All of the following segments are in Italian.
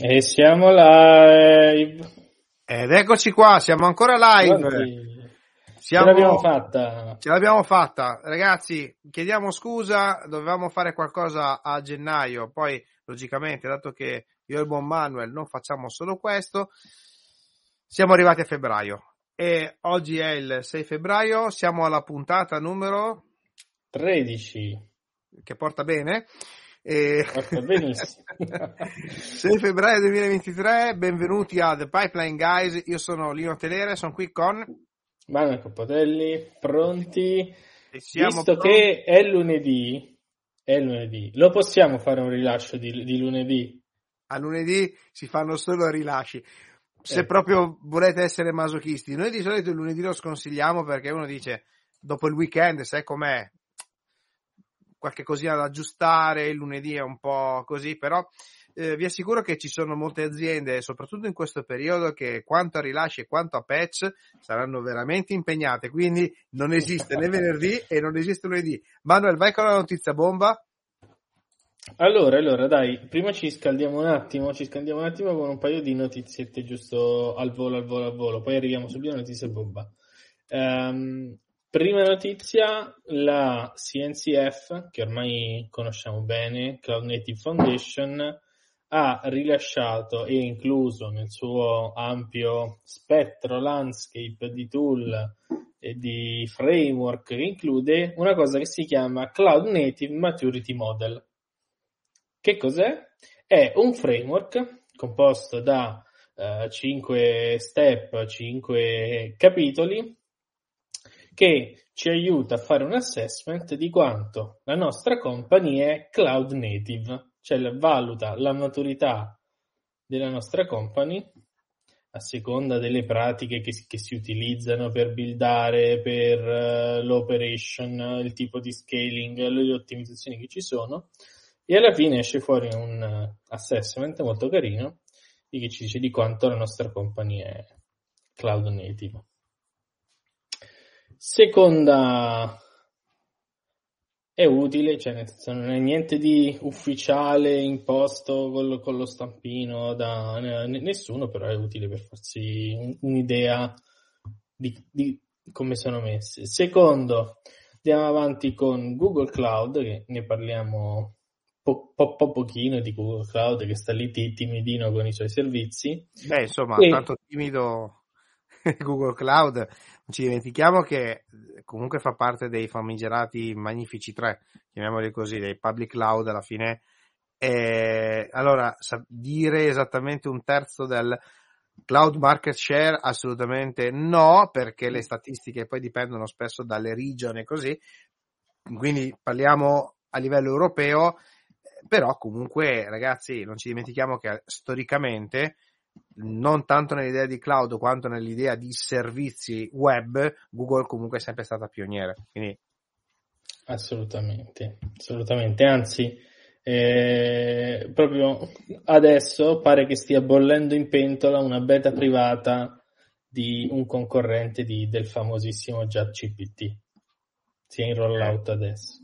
E siamo live. Ed eccoci qua, siamo ancora live. Siamo... Ce l'abbiamo fatta. Ce l'abbiamo fatta. Ragazzi, chiediamo scusa, dovevamo fare qualcosa a gennaio, poi logicamente, dato che io e il buon Manuel non facciamo solo questo, siamo arrivati a febbraio. E oggi è il 6 febbraio, siamo alla puntata numero 13. Che porta bene. E... Porta benissimo. 6 febbraio 2023, benvenuti a The Pipeline Guys. Io sono Lino Telere, sono qui con Manuel Capotelli, pronti? Visto pronti. che è lunedì, è lunedì, lo possiamo fare un rilascio di, di lunedì? A lunedì si fanno solo rilasci. Se eh. proprio volete essere masochisti, noi di solito il lunedì lo sconsigliamo perché uno dice dopo il weekend, sai com'è, qualche cosina da aggiustare, il lunedì è un po' così, però eh, vi assicuro che ci sono molte aziende, soprattutto in questo periodo, che quanto a rilasci e quanto a patch saranno veramente impegnate, quindi non esiste né venerdì e non esiste lunedì. Manuel, vai con la notizia bomba. Allora, allora, dai, prima ci scaldiamo un attimo, ci scaldiamo un attimo con un paio di notiziette giusto al volo, al volo, al volo, poi arriviamo subito alla notizia bomba. Um, Prima notizia, la CNCF, che ormai conosciamo bene, Cloud Native Foundation, ha rilasciato e incluso nel suo ampio spettro landscape di tool e di framework che include una cosa che si chiama Cloud Native Maturity Model. Che cos'è? È un framework composto da uh, 5 step, 5 capitoli che ci aiuta a fare un assessment di quanto la nostra company è cloud native, cioè valuta la maturità della nostra company a seconda delle pratiche che, che si utilizzano per buildare, per uh, l'operation, il tipo di scaling, le ottimizzazioni che ci sono e alla fine esce fuori un uh, assessment molto carino che ci dice di quanto la nostra company è cloud native. Seconda è utile, cioè non è niente di ufficiale imposto con lo, con lo stampino da nessuno, però è utile per farsi un'idea di, di come sono messe. Secondo, andiamo avanti con Google Cloud, che ne parliamo po, po, po pochino di Google Cloud che sta lì timidino con i suoi servizi. Beh, insomma, e... tanto timido Google Cloud, non ci dimentichiamo che comunque fa parte dei famigerati magnifici tre, chiamiamoli così, dei public cloud alla fine. E, allora, dire esattamente un terzo del cloud market share assolutamente no, perché le statistiche poi dipendono spesso dalle regioni e così, quindi parliamo a livello europeo, però comunque ragazzi non ci dimentichiamo che storicamente non tanto nell'idea di cloud quanto nell'idea di servizi web, Google comunque è sempre stata pioniere. Quindi... Assolutamente, assolutamente. Anzi, eh, proprio adesso pare che stia bollendo in pentola una beta privata di un concorrente di, del famosissimo ChatGPT. Si è in rollout adesso.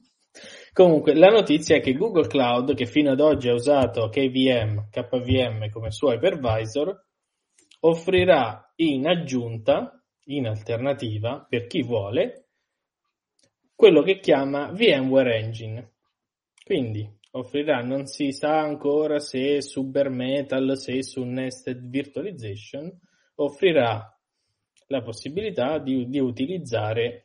Comunque, la notizia è che Google Cloud, che fino ad oggi ha usato KVM, KVM come suo hypervisor, offrirà in aggiunta, in alternativa, per chi vuole, quello che chiama VMware Engine. Quindi offrirà, non si sa ancora se su bare metal, se su nested virtualization, offrirà la possibilità di, di utilizzare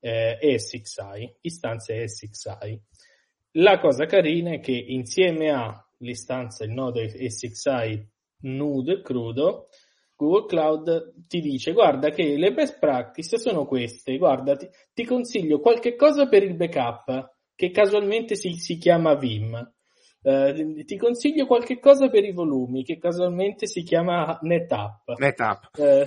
eh, ESXi, istanze ESXi. La cosa carina è che insieme all'istanza, il nodo ESXi nude, crudo, Google Cloud ti dice guarda che le best practice sono queste, guarda ti, ti consiglio qualche cosa per il backup che casualmente si, si chiama Vim. Uh, ti consiglio qualche cosa per i volumi che casualmente si chiama NetApp. NetApp. Uh,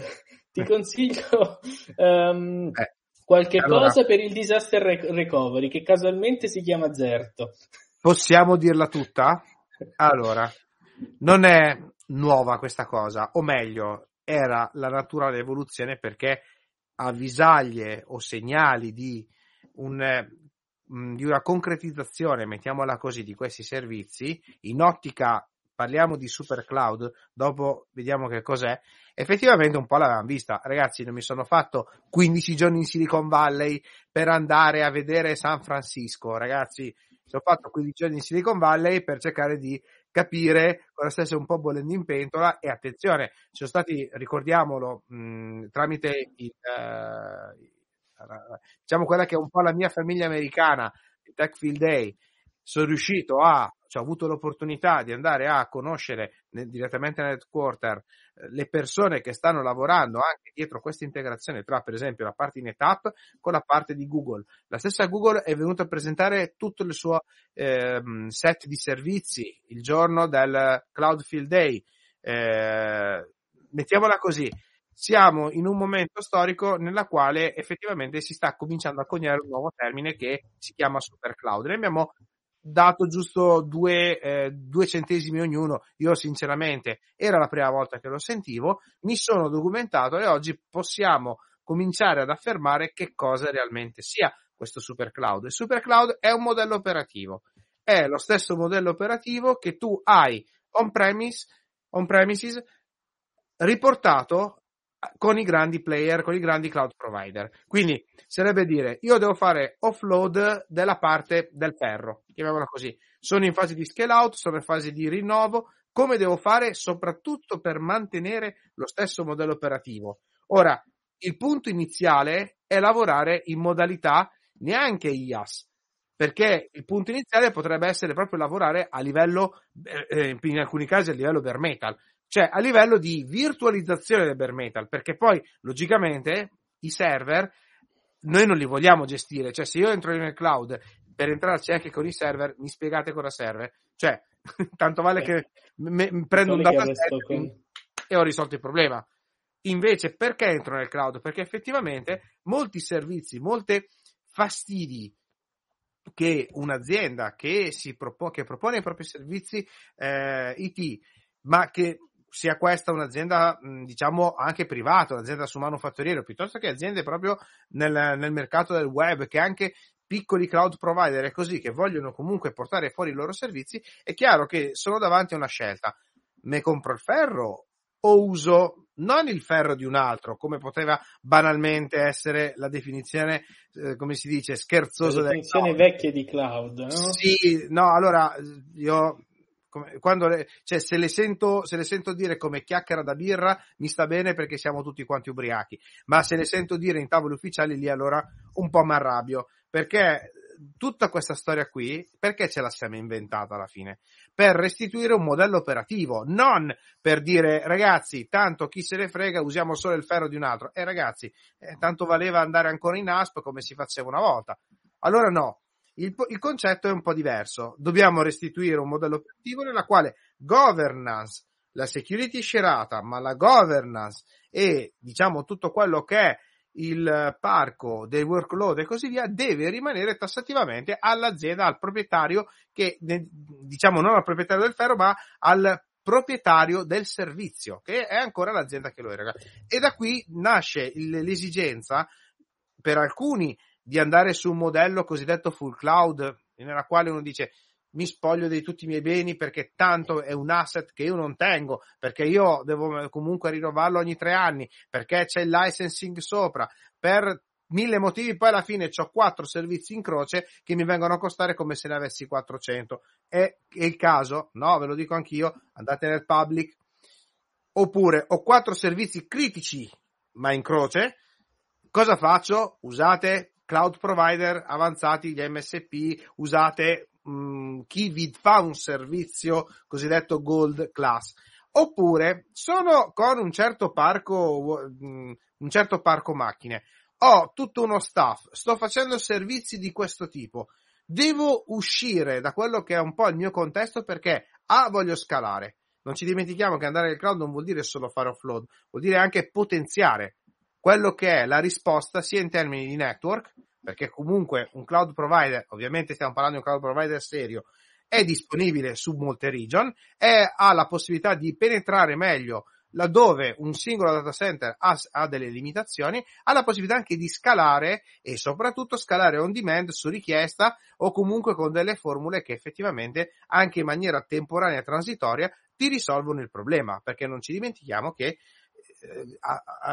ti consiglio um, eh. Qualche allora, cosa per il disaster recovery che casualmente si chiama Zerto. Possiamo dirla tutta? Allora, non è nuova questa cosa, o meglio, era la naturale evoluzione perché avvisaglie o segnali di, un, mm, di una concretizzazione, mettiamola così, di questi servizi in ottica parliamo di super cloud, dopo vediamo che cos'è, effettivamente un po' l'avevamo vista. Ragazzi, non mi sono fatto 15 giorni in Silicon Valley per andare a vedere San Francisco, ragazzi, ho fatto 15 giorni in Silicon Valley per cercare di capire cosa stesse un po' bollendo in pentola. E attenzione, ci sono stati, ricordiamolo, mh, tramite il, uh, diciamo quella che è un po' la mia famiglia americana, il Tech Field Day, sono riuscito a, ho avuto l'opportunità di andare a conoscere nel, direttamente nell'headquarter eh, le persone che stanno lavorando anche dietro questa integrazione tra, per esempio, la parte di NetApp con la parte di Google. La stessa Google è venuta a presentare tutto il suo eh, set di servizi il giorno del Cloud Field Day. Eh, mettiamola così, siamo in un momento storico nella quale effettivamente si sta cominciando a coniare un nuovo termine che si chiama super cloud. Ne abbiamo dato giusto due, eh, due centesimi ognuno. Io sinceramente era la prima volta che lo sentivo, mi sono documentato e oggi possiamo cominciare ad affermare che cosa realmente sia questo super cloud. Il super cloud è un modello operativo, è lo stesso modello operativo che tu hai on premise, on premises riportato con i grandi player, con i grandi cloud provider. Quindi sarebbe dire io devo fare offload della parte del ferro, chiamiamola così. Sono in fase di scale out, sono in fase di rinnovo, come devo fare soprattutto per mantenere lo stesso modello operativo. Ora, il punto iniziale è lavorare in modalità neanche IAS, perché il punto iniziale potrebbe essere proprio lavorare a livello, eh, in alcuni casi a livello bare metal, cioè a livello di virtualizzazione del bare metal, perché poi logicamente i server noi non li vogliamo gestire, cioè se io entro nel cloud per entrarci anche con i server, mi spiegate cosa serve? Cioè, tanto vale che me, prendo un dataset con... e ho risolto il problema. Invece, perché entro nel cloud? Perché effettivamente molti servizi, molte fastidi che un'azienda che, si propo- che propone i propri servizi eh, IT, ma che sia questa un'azienda, diciamo, anche privata, un'azienda su manufatturiero, piuttosto che aziende proprio nel, nel mercato del web, che anche piccoli cloud provider e così, che vogliono comunque portare fuori i loro servizi, è chiaro che sono davanti a una scelta. Me compro il ferro o uso non il ferro di un altro, come poteva banalmente essere la definizione, eh, come si dice, scherzosa la definizione vecchia di cloud, no? Sì, no, allora io come, quando le, cioè, se le, sento, se le sento dire come chiacchiera da birra mi sta bene perché siamo tutti quanti ubriachi, ma se le sento dire in tavoli ufficiali lì allora un po' mi arrabbio, perché tutta questa storia qui, perché ce la siamo inventata alla fine? Per restituire un modello operativo, non per dire ragazzi, tanto chi se ne frega, usiamo solo il ferro di un altro. E eh, ragazzi, eh, tanto valeva andare ancora in ASP come si faceva una volta. Allora no, il, il, concetto è un po' diverso. Dobbiamo restituire un modello operativo nella quale governance, la security scerata, ma la governance e diciamo tutto quello che è il parco dei workload e così via deve rimanere tassativamente all'azienda, al proprietario che diciamo non al proprietario del ferro ma al proprietario del servizio che è ancora l'azienda che lo eroga e da qui nasce l'esigenza per alcuni di andare su un modello cosiddetto full cloud, nella quale uno dice mi spoglio di tutti i miei beni perché tanto è un asset che io non tengo, perché io devo comunque rinnovarlo ogni tre anni, perché c'è il licensing sopra, per mille motivi, poi alla fine ho quattro servizi in croce che mi vengono a costare come se ne avessi 400. È, è il caso? No, ve lo dico anch'io, andate nel public. Oppure ho quattro servizi critici, ma in croce. Cosa faccio? Usate cloud provider avanzati, gli MSP, usate mh, mm, chi vi fa un servizio cosiddetto gold class. Oppure sono con un certo parco, mm, un certo parco macchine. Ho tutto uno staff, sto facendo servizi di questo tipo. Devo uscire da quello che è un po' il mio contesto perché A voglio scalare. Non ci dimentichiamo che andare nel cloud non vuol dire solo fare offload, vuol dire anche potenziare quello che è la risposta sia in termini di network, perché comunque un cloud provider, ovviamente stiamo parlando di un cloud provider serio, è disponibile su molte region, e ha la possibilità di penetrare meglio laddove un singolo data center ha, ha, delle limitazioni, ha la possibilità anche di scalare e soprattutto scalare on demand su richiesta o comunque con delle formule che effettivamente anche in maniera temporanea e transitoria ti risolvono il problema, perché non ci dimentichiamo che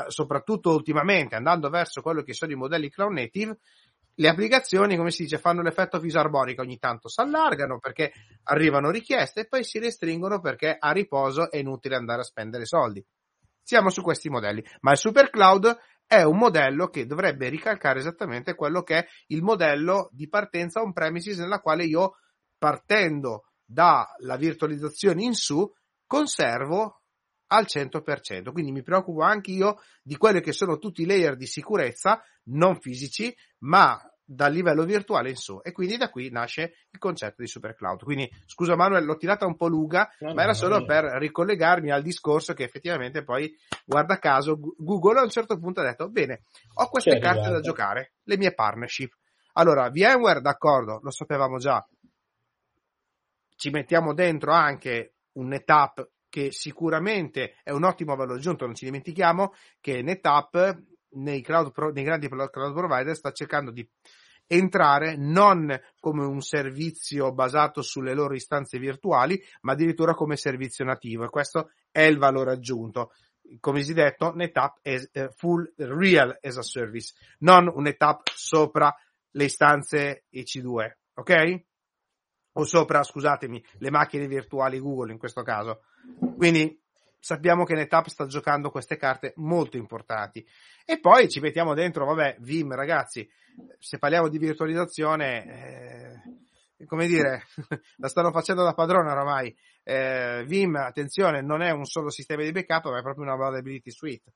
soprattutto ultimamente andando verso quello che sono i modelli cloud native, le applicazioni, come si dice, fanno l'effetto fisarmonica, ogni tanto si allargano perché arrivano richieste e poi si restringono perché a riposo è inutile andare a spendere soldi. Siamo su questi modelli, ma il super cloud è un modello che dovrebbe ricalcare esattamente quello che è il modello di partenza on premises nella quale io partendo dalla virtualizzazione in su conservo al 100%. Quindi mi preoccupo anche io di quelli che sono tutti i layer di sicurezza non fisici, ma dal livello virtuale in su e quindi da qui nasce il concetto di super cloud. Quindi scusa Manuel, l'ho tirata un po' lunga, no, ma era solo no. per ricollegarmi al discorso che effettivamente poi, guarda caso, Google a un certo punto ha detto, bene, ho queste C'è carte arrivato. da giocare, le mie partnership. Allora, VMware, d'accordo, lo sapevamo già, ci mettiamo dentro anche un NetApp che sicuramente è un ottimo valore aggiunto, non ci dimentichiamo che NetApp nei, cloud pro, nei grandi cloud provider sta cercando di entrare non come un servizio basato sulle loro istanze virtuali, ma addirittura come servizio nativo e questo è il valore aggiunto. Come si è detto, NetApp è full real as a service, non un NetApp sopra le istanze EC2, ok? O sopra, scusatemi, le macchine virtuali Google in questo caso. Quindi sappiamo che NetApp sta giocando queste carte molto importanti. E poi ci mettiamo dentro, vabbè, Vim, ragazzi, se parliamo di virtualizzazione, eh, come dire, la stanno facendo da padrone oramai. Eh, Vim, attenzione, non è un solo sistema di backup, ma è proprio una availability suite.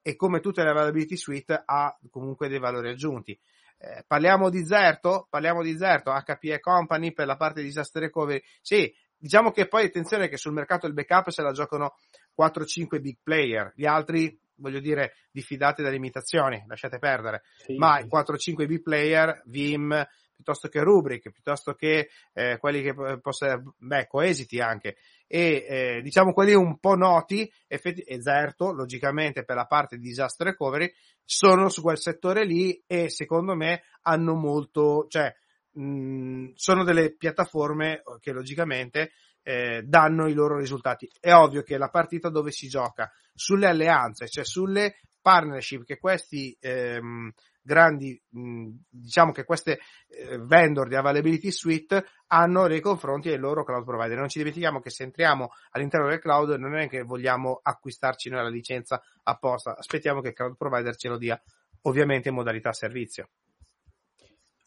E come tutte le availability suite ha comunque dei valori aggiunti. Eh, parliamo di Zerto, parliamo di Zerto, HPE Company per la parte di disaster recovery. Sì, diciamo che poi attenzione che sul mercato del backup se la giocano 4-5 big player, gli altri voglio dire diffidate dalle imitazioni, lasciate perdere, sì, ma sì. 4-5 big player, Vim, piuttosto che Rubrik, piuttosto che eh, quelli che possono, beh, coesiti anche, e eh, diciamo quelli un po' noti, effetti, e Zerto, logicamente per la parte di disaster recovery, sono su quel settore lì e secondo me hanno molto, cioè, mh, sono delle piattaforme che logicamente eh, danno i loro risultati. È ovvio che la partita dove si gioca sulle alleanze, cioè sulle partnership che questi ehm, grandi, mh, diciamo che queste eh, vendor di availability suite hanno nei confronti dei loro cloud provider. Non ci dimentichiamo che se entriamo all'interno del cloud non è che vogliamo acquistarci noi la licenza apposta, aspettiamo che il cloud provider ce lo dia ovviamente in modalità servizio.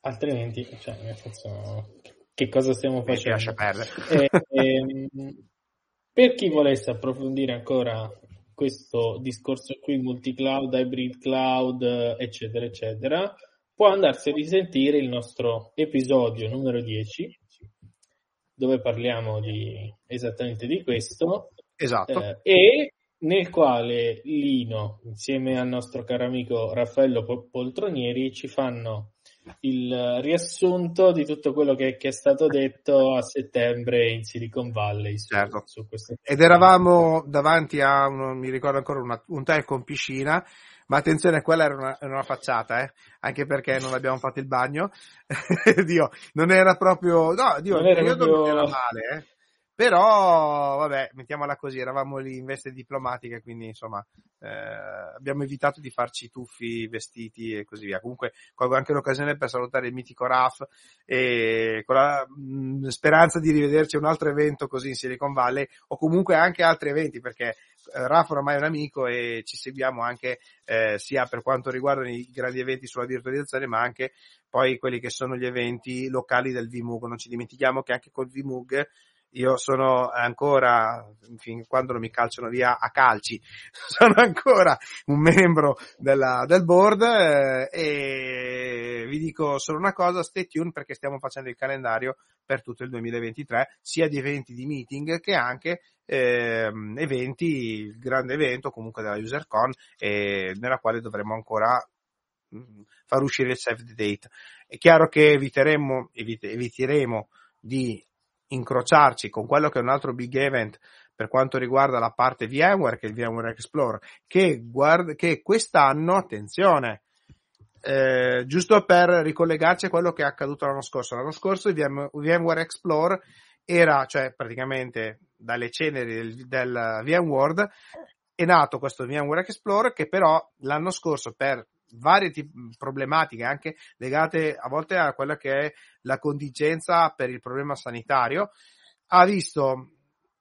Altrimenti, cioè, nel senso, che cosa stiamo facendo. lascia perdere. E, e, ehm, per chi volesse approfondire ancora questo discorso qui, multi-cloud, hybrid cloud, eccetera, eccetera, può andarsi a risentire il nostro episodio numero 10, dove parliamo di, esattamente di questo. Esatto. Eh, e nel quale Lino, insieme al nostro caro amico Raffaello Poltronieri, ci fanno il riassunto di tutto quello che, che, è stato detto a settembre in Silicon Valley. Su, certo. su Ed eravamo davanti a, uno, mi ricordo ancora, una, un hotel con piscina, ma attenzione, quella era una, una facciata, eh? anche perché non abbiamo fatto il bagno. Dio, non era proprio, no, Dio, non il periodo proprio... non era male, eh? Però, vabbè, mettiamola così, eravamo lì in veste diplomatiche, quindi insomma eh, abbiamo evitato di farci tuffi, vestiti e così via. Comunque colgo anche l'occasione per salutare il mitico Raf e con la mh, speranza di rivederci un altro evento così in Silicon Valley o comunque anche altri eventi perché eh, Raf ormai è un amico e ci seguiamo anche eh, sia per quanto riguarda i grandi eventi sulla virtualizzazione ma anche poi quelli che sono gli eventi locali del VMUG. Non ci dimentichiamo che anche col VMUG io sono ancora, fin quando non mi calciano via a calci, sono ancora un membro della, del board eh, e vi dico solo una cosa, stay tuned perché stiamo facendo il calendario per tutto il 2023, sia di eventi di meeting che anche eh, eventi, il grande evento comunque della UserCon eh, nella quale dovremo ancora mm, far uscire il save the date. È chiaro che eviteremo, evite, eviteremo di incrociarci con quello che è un altro big event per quanto riguarda la parte VMware, che è il VMware Explorer, che, guarda, che quest'anno, attenzione, eh, giusto per ricollegarci a quello che è accaduto l'anno scorso. L'anno scorso il VM, VMware Explorer era, cioè praticamente dalle ceneri del, del VMworld è nato questo VMware Explorer che però l'anno scorso per varie t- problematiche anche legate a volte a quella che è la contingenza per il problema sanitario ha visto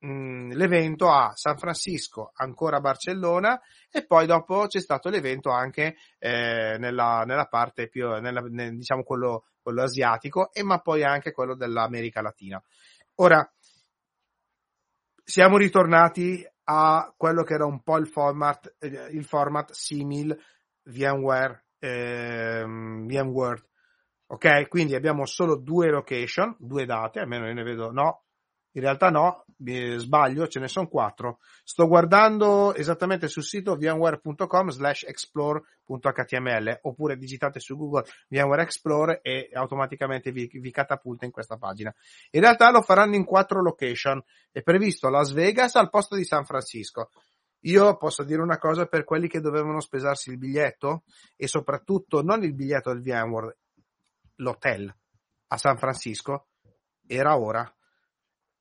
mh, l'evento a San Francisco, ancora a Barcellona e poi dopo c'è stato l'evento anche eh, nella, nella, parte più, nella, nel, diciamo quello, quello asiatico e ma poi anche quello dell'America Latina. Ora, siamo ritornati a quello che era un po' il format, eh, il format simil VMware, eh, VMware. Ok, quindi abbiamo solo due location, due date, almeno io ne vedo, no, in realtà no, sbaglio, ce ne sono quattro. Sto guardando esattamente sul sito vmware.com slash explore.html oppure digitate su Google VMware Explorer e automaticamente vi, vi catapulta in questa pagina. In realtà lo faranno in quattro location. È previsto Las Vegas al posto di San Francisco. Io posso dire una cosa per quelli che dovevano spesarsi il biglietto e soprattutto non il biglietto del VMware, l'hotel a San Francisco era ora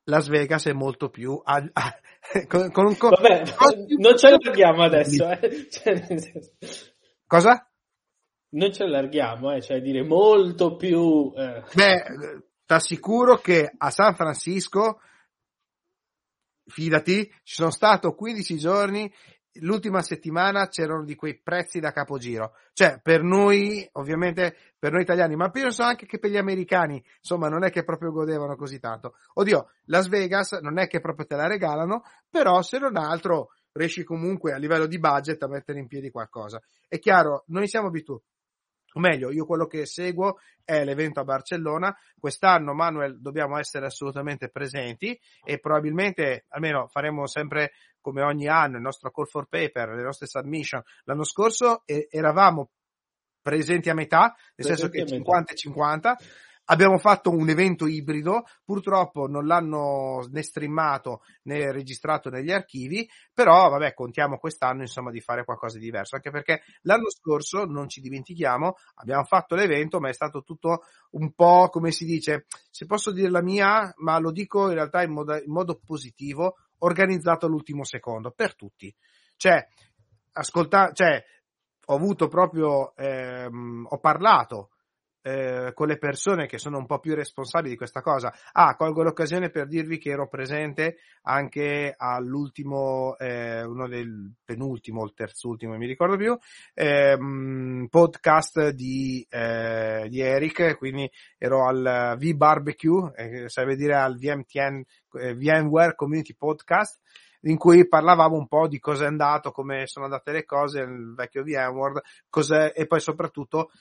Las Vegas è molto più a, a, con, con un co- Vabbè, non ci allarghiamo adesso eh. cioè, cosa? non ci allarghiamo eh, cioè dire molto più eh. beh t'assicuro che a San Francisco fidati ci sono stato 15 giorni l'ultima settimana c'erano di quei prezzi da capogiro. Cioè, per noi, ovviamente, per noi italiani, ma penso anche che per gli americani, insomma, non è che proprio godevano così tanto. Oddio, Las Vegas non è che proprio te la regalano, però se non altro riesci comunque a livello di budget a mettere in piedi qualcosa. È chiaro, noi siamo abituati o meglio, io quello che seguo è l'evento a Barcellona. Quest'anno, Manuel, dobbiamo essere assolutamente presenti e probabilmente, almeno faremo sempre come ogni anno il nostro call for paper, le nostre submission. L'anno scorso eravamo presenti a metà, nel senso che 50 e 50 Abbiamo fatto un evento ibrido, purtroppo non l'hanno né streamato né registrato negli archivi, però vabbè, contiamo quest'anno insomma di fare qualcosa di diverso, anche perché l'anno scorso, non ci dimentichiamo, abbiamo fatto l'evento, ma è stato tutto un po' come si dice, se posso dire la mia, ma lo dico in realtà in modo, in modo positivo, organizzato all'ultimo secondo, per tutti. Cioè, ascolta, cioè, ho avuto proprio, ehm, ho parlato eh, con le persone che sono un po' più responsabili di questa cosa. Ah, colgo l'occasione per dirvi che ero presente anche all'ultimo, eh, uno del penultimo, il terzultimo, mi ricordo più, ehm, podcast di, eh, di Eric, quindi ero al V Barbecue, eh, serve dire al VMTN, eh, VMware Community Podcast, in cui parlavamo un po' di cosa è andato, come sono andate le cose nel vecchio VMware, e poi soprattutto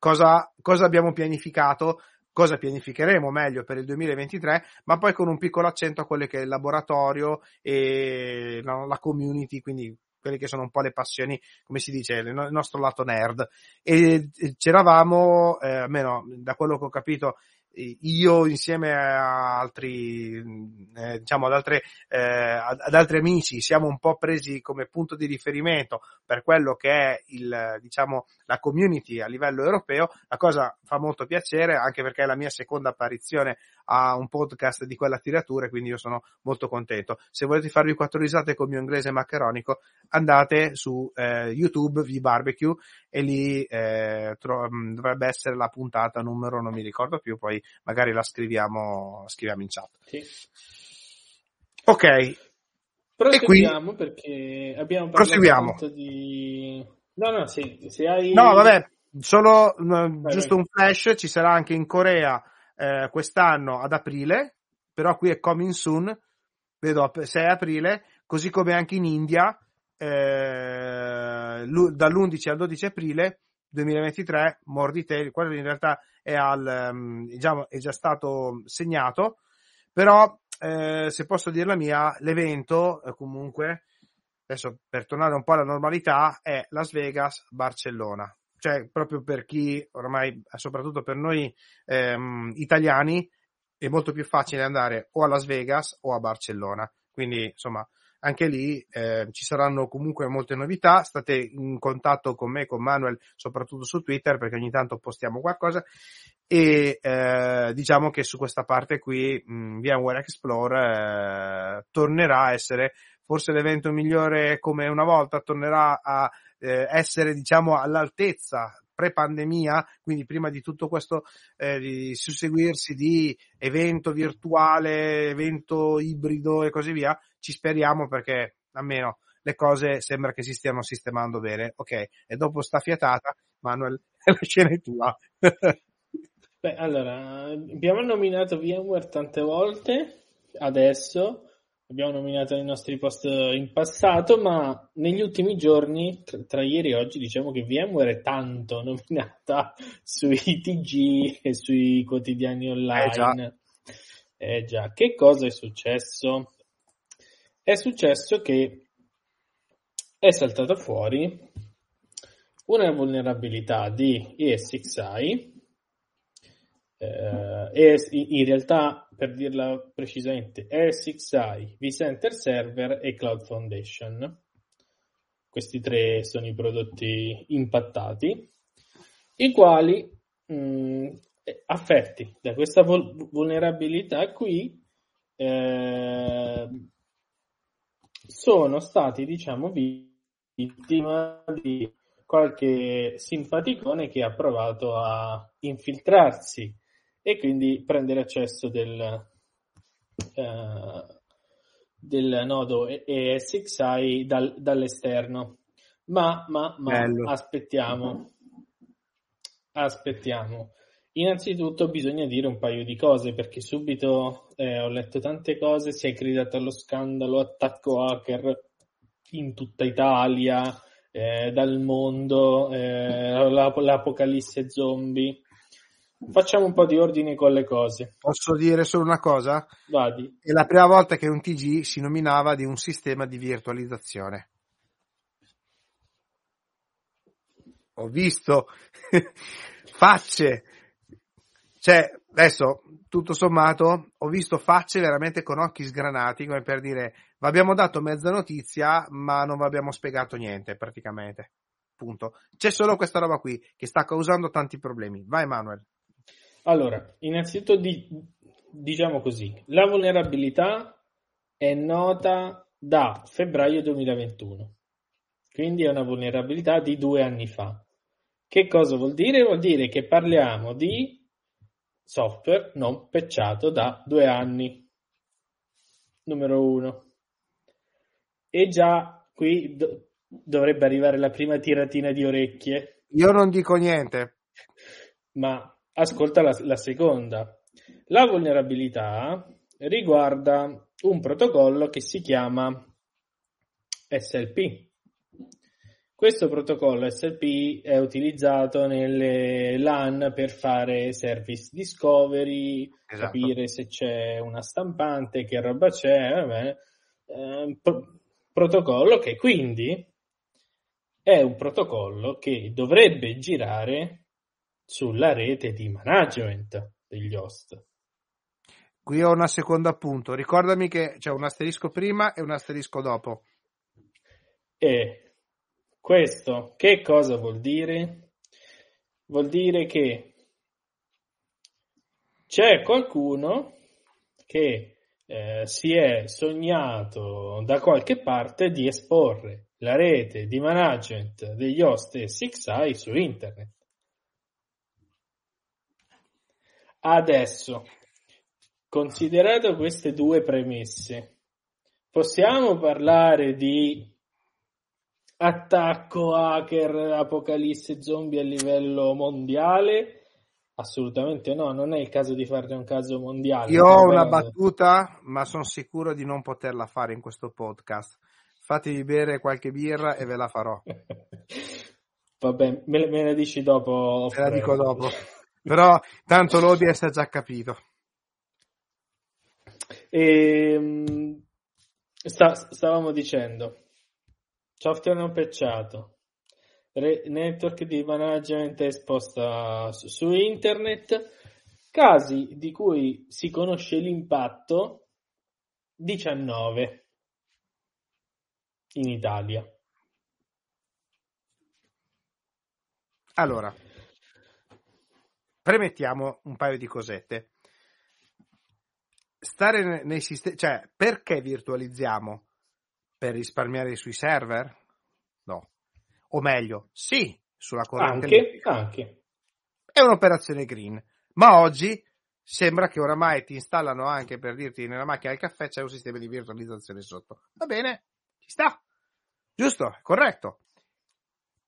cosa, cosa abbiamo pianificato, cosa pianificheremo meglio per il 2023, ma poi con un piccolo accento a quello che è il laboratorio e no, la community, quindi quelle che sono un po' le passioni, come si dice, il nostro lato nerd. E c'eravamo, eh, almeno da quello che ho capito, io insieme a altri, eh, diciamo ad, altre, eh, ad altri amici siamo un po' presi come punto di riferimento per quello che è il, diciamo, la community a livello europeo. La cosa fa molto piacere anche perché è la mia seconda apparizione a un podcast di quella tiratura quindi io sono molto contento. Se volete farvi quattro risate con il mio inglese maccheronico andate su eh, YouTube V-Barbecue e lì eh, tro- dovrebbe essere la puntata numero, non mi ricordo più, poi magari la scriviamo, scriviamo in chat. Sì. Ok. Proseguiamo qui... perché abbiamo parlato di... No, no, sì, se hai... No, vabbè, solo vai, giusto un flash, ci sarà anche in Corea eh, quest'anno ad aprile, però qui è coming soon, vedo 6 aprile, così come anche in India eh, dall'11 al 12 aprile 2023 More Detail, quello in realtà è, al, um, diciamo, è già stato segnato, però eh, se posso dire la mia, l'evento eh, comunque, adesso per tornare un po' alla normalità, è Las Vegas, Barcellona. Cioè, proprio per chi ormai, soprattutto per noi ehm, italiani, è molto più facile andare o a Las Vegas o a Barcellona. Quindi, insomma, anche lì eh, ci saranno comunque molte novità, state in contatto con me, con Manuel, soprattutto su Twitter perché ogni tanto postiamo qualcosa e eh, diciamo che su questa parte qui mh, VMware Explorer eh, tornerà a essere forse l'evento migliore come una volta, tornerà a eh, essere diciamo all'altezza pre-pandemia, quindi prima di tutto questo eh, di susseguirsi di evento virtuale, evento ibrido e così via, ci speriamo perché almeno le cose sembra che si stiano sistemando bene. Ok, e dopo sta fiatata, Manuel, la scena è tua. Beh, allora, abbiamo nominato VMware tante volte, adesso abbiamo nominato nei nostri post in passato, ma negli ultimi giorni, tra, tra ieri e oggi, diciamo che VMware è tanto nominata sui TG e sui quotidiani online. Eh già. Eh già, che cosa è successo? È successo che è saltata fuori una vulnerabilità di ESXi eh, in realtà per dirla precisamente ESXi, vCenter Server e Cloud Foundation. Questi tre sono i prodotti impattati i quali mh, affetti da questa vulnerabilità qui eh, sono stati diciamo vittima di qualche simpaticone che ha provato a infiltrarsi e quindi prendere accesso del, uh, del nodo ESXi dal, dall'esterno. Ma, ma, ma aspettiamo, aspettiamo. Innanzitutto bisogna dire un paio di cose perché subito eh, ho letto tante cose, si è gridato allo scandalo, attacco hacker in tutta Italia, eh, dal mondo, eh, l'apocalisse zombie. Facciamo un po' di ordine con le cose. Posso dire solo una cosa? Vadi. È la prima volta che un TG si nominava di un sistema di virtualizzazione. Ho visto facce. Cioè, adesso, tutto sommato, ho visto facce veramente con occhi sgranati, come per dire, vi abbiamo dato mezza notizia, ma non vi abbiamo spiegato niente, praticamente. Punto. C'è solo questa roba qui che sta causando tanti problemi. Vai, Manuel. Allora, innanzitutto di, diciamo così, la vulnerabilità è nota da febbraio 2021, quindi è una vulnerabilità di due anni fa. Che cosa vuol dire? Vuol dire che parliamo di software non patchato da due anni. Numero uno. E già qui do- dovrebbe arrivare la prima tiratina di orecchie. Io non dico niente. Ma Ascolta la, la seconda. La vulnerabilità riguarda un protocollo che si chiama SLP. Questo protocollo SLP è utilizzato nelle LAN per fare service discovery, esatto. capire se c'è una stampante, che roba c'è, eh, pro- protocollo che quindi è un protocollo che dovrebbe girare sulla rete di management degli host. Qui ho una seconda appunto, ricordami che c'è un asterisco prima e un asterisco dopo. E questo che cosa vuol dire? Vuol dire che c'è qualcuno che eh, si è sognato da qualche parte di esporre la rete di management degli host e 6i su internet. Adesso, considerato queste due premesse, possiamo parlare di attacco hacker, apocalisse zombie a livello mondiale? Assolutamente no, non è il caso di farne un caso mondiale. Io ho una battuta, ma sono sicuro di non poterla fare in questo podcast. Fatevi bere qualche birra e ve la farò. Vabbè, me, me la dici dopo. Te la dico dopo. Però tanto l'ODS ha già capito. E, ehm, sta, stavamo dicendo, software non patchato, re, network di management esposta su, su internet, casi di cui si conosce l'impatto 19 in Italia. Allora, premettiamo un paio di cosette. stare nei sistemi, cioè perché virtualizziamo? Per risparmiare sui server? No. O meglio, sì, sulla corrente anche, anche. È un'operazione green, ma oggi sembra che oramai ti installano anche per dirti nella macchina del caffè c'è un sistema di virtualizzazione sotto. Va bene, ci sta. Giusto, corretto.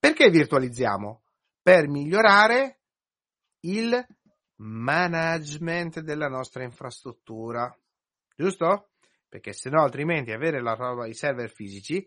Perché virtualizziamo? Per migliorare il management della nostra infrastruttura. Giusto? Perché se no, altrimenti avere la roba, i server fisici,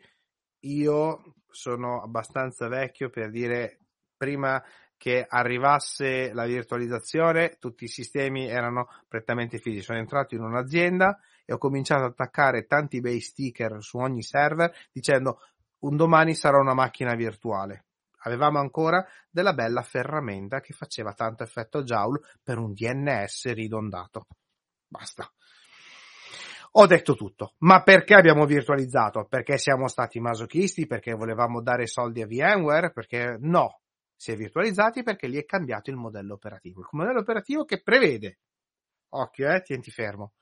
io sono abbastanza vecchio per dire prima che arrivasse la virtualizzazione, tutti i sistemi erano prettamente fisici. Sono entrato in un'azienda e ho cominciato ad attaccare tanti bei sticker su ogni server dicendo un domani sarà una macchina virtuale. Avevamo ancora della bella ferramenta che faceva tanto effetto Joule per un DNS ridondato. Basta. Ho detto tutto. Ma perché abbiamo virtualizzato? Perché siamo stati masochisti? Perché volevamo dare soldi a VMware? Perché no. Si è virtualizzati perché lì è cambiato il modello operativo. Il modello operativo che prevede, occhio eh, tienti fermo,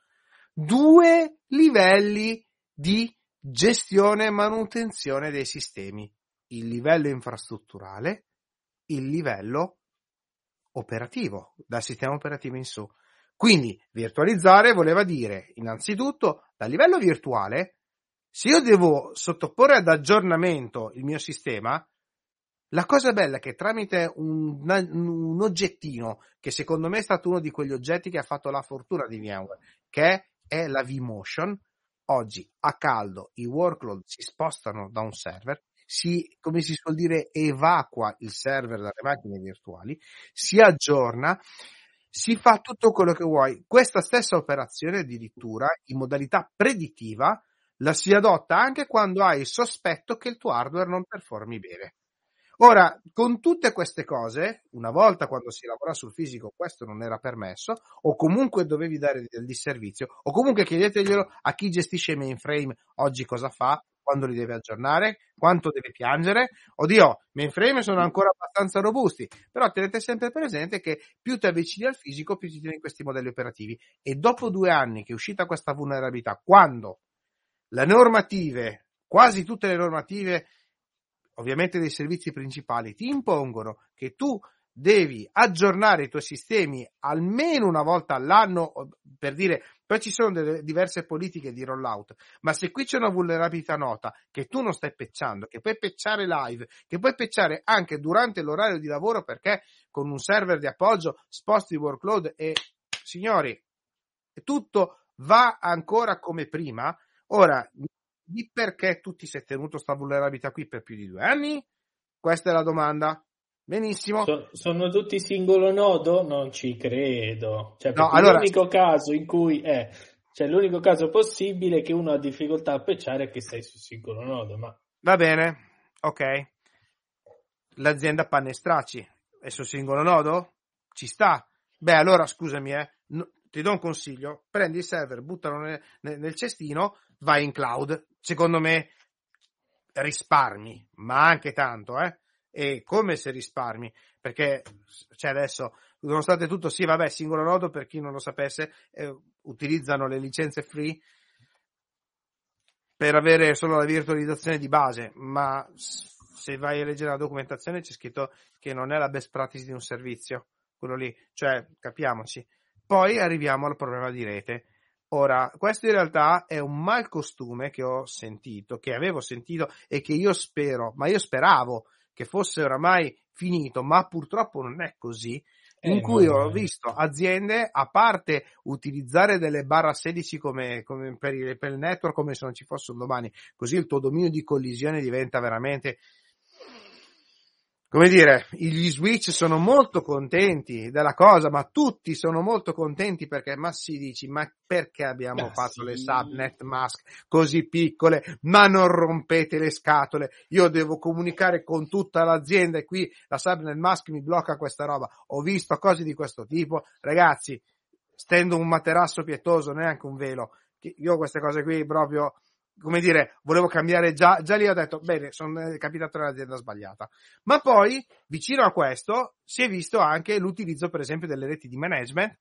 due livelli di gestione e manutenzione dei sistemi il livello infrastrutturale, il livello operativo, dal sistema operativo in su. Quindi virtualizzare voleva dire innanzitutto dal livello virtuale, se io devo sottoporre ad aggiornamento il mio sistema, la cosa bella è che tramite un, un, oggettino, che secondo me è stato uno di quegli oggetti che ha fatto la fortuna di VMware, che è la vMotion, oggi a caldo i workload si spostano da un server si, come si suol dire, evacua il server dalle macchine virtuali, si aggiorna, si fa tutto quello che vuoi. Questa stessa operazione addirittura in modalità predittiva la si adotta anche quando hai il sospetto che il tuo hardware non performi bene. Ora, con tutte queste cose, una volta quando si lavora sul fisico questo non era permesso, o comunque dovevi dare del disservizio, o comunque chiedeteglielo a chi gestisce mainframe oggi cosa fa, quando li deve aggiornare, quanto deve piangere. Oddio, mainframe sono ancora abbastanza robusti, però tenete sempre presente che più ti avvicini al fisico, più ti tieni questi modelli operativi. E dopo due anni che è uscita questa vulnerabilità, quando le normative, quasi tutte le normative, ovviamente dei servizi principali, ti impongono che tu devi aggiornare i tuoi sistemi almeno una volta all'anno per dire poi ci sono delle diverse politiche di rollout ma se qui c'è una vulnerabilità nota che tu non stai pecciando che puoi pecciare live che puoi pecciare anche durante l'orario di lavoro perché con un server di appoggio sposti il workload e signori tutto va ancora come prima ora di perché tu ti sei tenuto sta vulnerabilità qui per più di due anni? Questa è la domanda Benissimo. So, sono tutti singolo nodo? Non ci credo. Cioè, no, allora... L'unico caso in cui è, cioè l'unico caso possibile che uno ha difficoltà a pecciare è che sei su singolo nodo. Ma... Va bene, ok. L'azienda panne stracci è su singolo nodo? Ci sta. Beh, allora scusami, eh. No, ti do un consiglio. Prendi il server, buttalo nel, nel cestino, vai in cloud. Secondo me risparmi, ma anche tanto, eh e come se risparmi, perché cioè adesso, nonostante tutto, sì, vabbè, singolo nodo, per chi non lo sapesse, eh, utilizzano le licenze free per avere solo la virtualizzazione di base, ma se vai a leggere la documentazione c'è scritto che non è la best practice di un servizio, quello lì, cioè capiamoci. Poi arriviamo al problema di rete. Ora, questo in realtà è un mal costume che ho sentito, che avevo sentito e che io spero, ma io speravo che fosse oramai finito, ma purtroppo non è così, in eh, cui ho visto aziende, a parte utilizzare delle barra 16 come, come per, il, per, il, network come se non ci fosse un domani, così il tuo dominio di collisione diventa veramente come dire, gli Switch sono molto contenti della cosa, ma tutti sono molto contenti perché, ma si dici, ma perché abbiamo ah, fatto sì. le subnet mask così piccole? Ma non rompete le scatole, io devo comunicare con tutta l'azienda e qui la subnet mask mi blocca questa roba. Ho visto cose di questo tipo, ragazzi, stendo un materasso pietoso, neanche un velo. Io queste cose qui proprio come dire, volevo cambiare già, già lì ho detto, bene, sono capitato nell'azienda sbagliata. Ma poi, vicino a questo, si è visto anche l'utilizzo, per esempio, delle reti di management,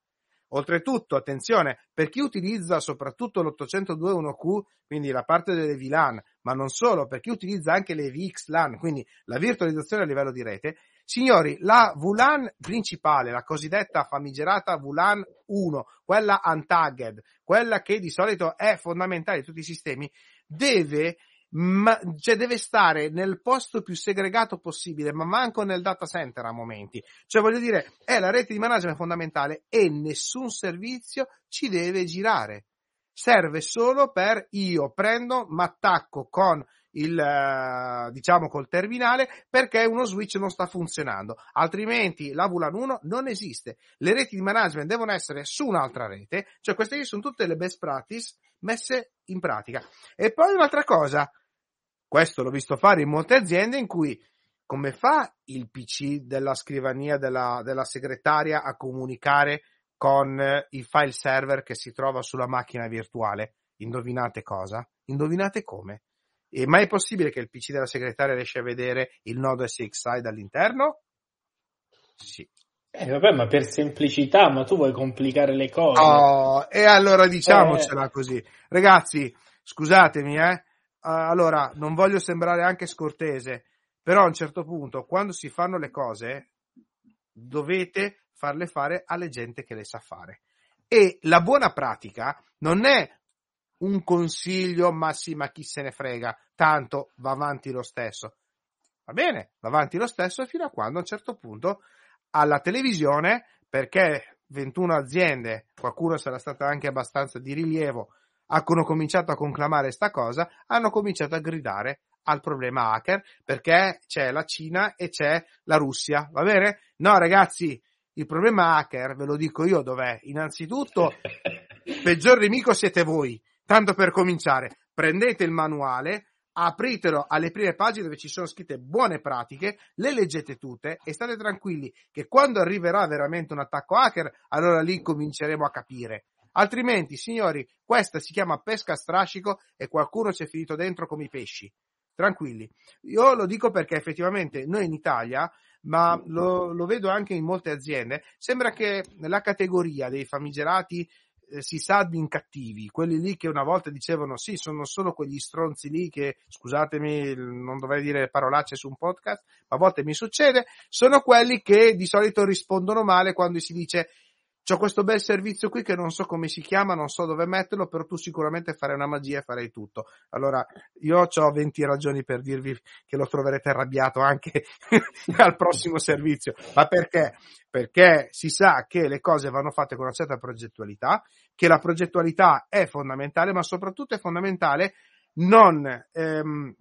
Oltretutto, attenzione, per chi utilizza soprattutto l'802.1q, quindi la parte delle VLAN, ma non solo, per chi utilizza anche le VXLAN, quindi la virtualizzazione a livello di rete, signori, la VLAN principale, la cosiddetta famigerata VLAN 1, quella untagged, quella che di solito è fondamentale di tutti i sistemi, deve ma, cioè deve stare nel posto più segregato possibile, ma manco nel data center a momenti. Cioè voglio dire, è la rete di management fondamentale e nessun servizio ci deve girare. Serve solo per io prendo, mi attacco con il, eh, diciamo col terminale perché uno switch non sta funzionando. Altrimenti la VLAN 1 non esiste. Le reti di management devono essere su un'altra rete, cioè queste sono tutte le best practice messe in pratica. E poi un'altra cosa, questo l'ho visto fare in molte aziende in cui come fa il PC della scrivania della, della segretaria a comunicare con il file server che si trova sulla macchina virtuale? Indovinate cosa? Indovinate come? E mai è possibile che il PC della segretaria riesca a vedere il nodo SXI dall'interno? Sì. Eh, vabbè, ma per semplicità, ma tu vuoi complicare le cose. Oh, e allora diciamocela eh. così. Ragazzi, scusatemi, eh, allora, non voglio sembrare anche scortese, però a un certo punto, quando si fanno le cose, dovete farle fare alle gente che le sa fare. E la buona pratica non è un consiglio, ma sì, ma chi se ne frega, tanto va avanti lo stesso. Va bene, va avanti lo stesso fino a quando a un certo punto alla televisione, perché 21 aziende, qualcuno sarà stata anche abbastanza di rilievo, hanno cominciato a conclamare sta cosa, hanno cominciato a gridare al problema hacker perché c'è la Cina e c'è la Russia, va bene? No, ragazzi, il problema hacker, ve lo dico io dov'è. Innanzitutto, il peggior nemico siete voi. Tanto per cominciare, prendete il manuale, apritelo alle prime pagine dove ci sono scritte buone pratiche, le leggete tutte e state tranquilli che quando arriverà veramente un attacco hacker, allora lì cominceremo a capire. Altrimenti, signori, questa si chiama pesca a strascico e qualcuno ci è finito dentro come i pesci. Tranquilli. Io lo dico perché effettivamente noi in Italia, ma lo, lo vedo anche in molte aziende, sembra che la categoria dei famigerati eh, sysadmin cattivi, quelli lì che una volta dicevano sì, sono solo quegli stronzi lì che, scusatemi, non dovrei dire parolacce su un podcast, ma a volte mi succede, sono quelli che di solito rispondono male quando si dice C'ho questo bel servizio qui che non so come si chiama, non so dove metterlo, però tu sicuramente farai una magia e farei tutto. Allora, io ho 20 ragioni per dirvi che lo troverete arrabbiato anche al prossimo servizio. Ma perché? Perché si sa che le cose vanno fatte con una certa progettualità, che la progettualità è fondamentale, ma soprattutto è fondamentale non ehm,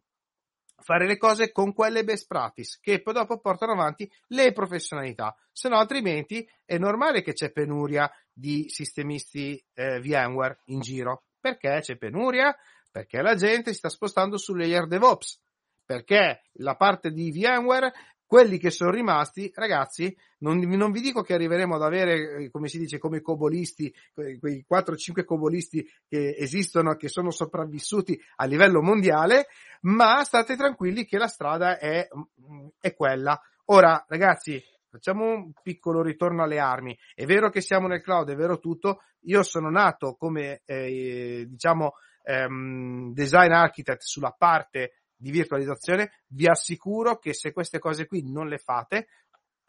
fare le cose con quelle best practice che poi dopo portano avanti le professionalità. Se no, altrimenti è normale che c'è penuria di sistemisti eh, VMware in giro. Perché c'è penuria? Perché la gente si sta spostando su layer DevOps. Perché la parte di VMware quelli che sono rimasti, ragazzi, non, non, vi dico che arriveremo ad avere, eh, come si dice, come i cobolisti, quei 4-5 cobolisti che esistono, che sono sopravvissuti a livello mondiale, ma state tranquilli che la strada è, mm, è quella. Ora, ragazzi, facciamo un piccolo ritorno alle armi. È vero che siamo nel cloud, è vero tutto. Io sono nato come, eh, diciamo, ehm, design architect sulla parte di virtualizzazione, vi assicuro che se queste cose qui non le fate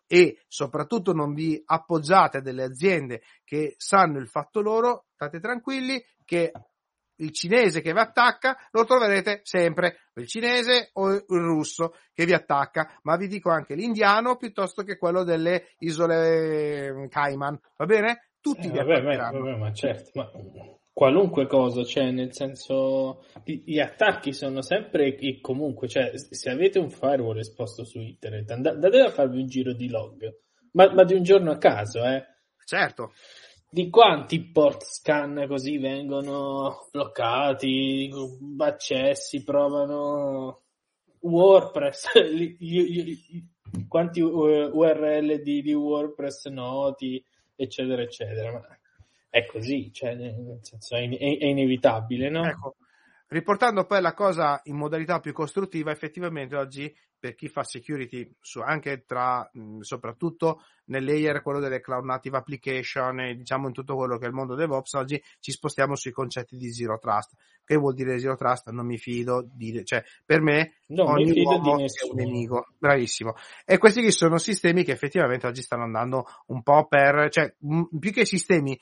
e soprattutto non vi appoggiate a delle aziende che sanno il fatto loro, state tranquilli che il cinese che vi attacca lo troverete sempre il cinese o il russo che vi attacca, ma vi dico anche l'indiano piuttosto che quello delle isole Cayman, va bene? Tutti eh, vi vabbè, vabbè, ma certo, ma qualunque cosa, cioè nel senso gli attacchi sono sempre e comunque, cioè se avete un firewall esposto su internet, andate a farvi un giro di log, ma, ma di un giorno a caso, eh. Certo. Di quanti port scan così vengono bloccati, accessi, provano WordPress, quanti URL di, di WordPress noti, eccetera, eccetera. Ma è così, cioè, nel senso, è, è, è inevitabile, no? Ecco. riportando poi la cosa in modalità più costruttiva, effettivamente oggi per chi fa security su, anche tra, soprattutto nel layer quello delle cloud native application e diciamo in tutto quello che è il mondo DevOps, oggi ci spostiamo sui concetti di zero trust. Che vuol dire zero trust? Non mi fido di, cioè per me non ogni mi fido uomo di è un nemico. Bravissimo. E questi sono sistemi che effettivamente oggi stanno andando un po' per, cioè più che sistemi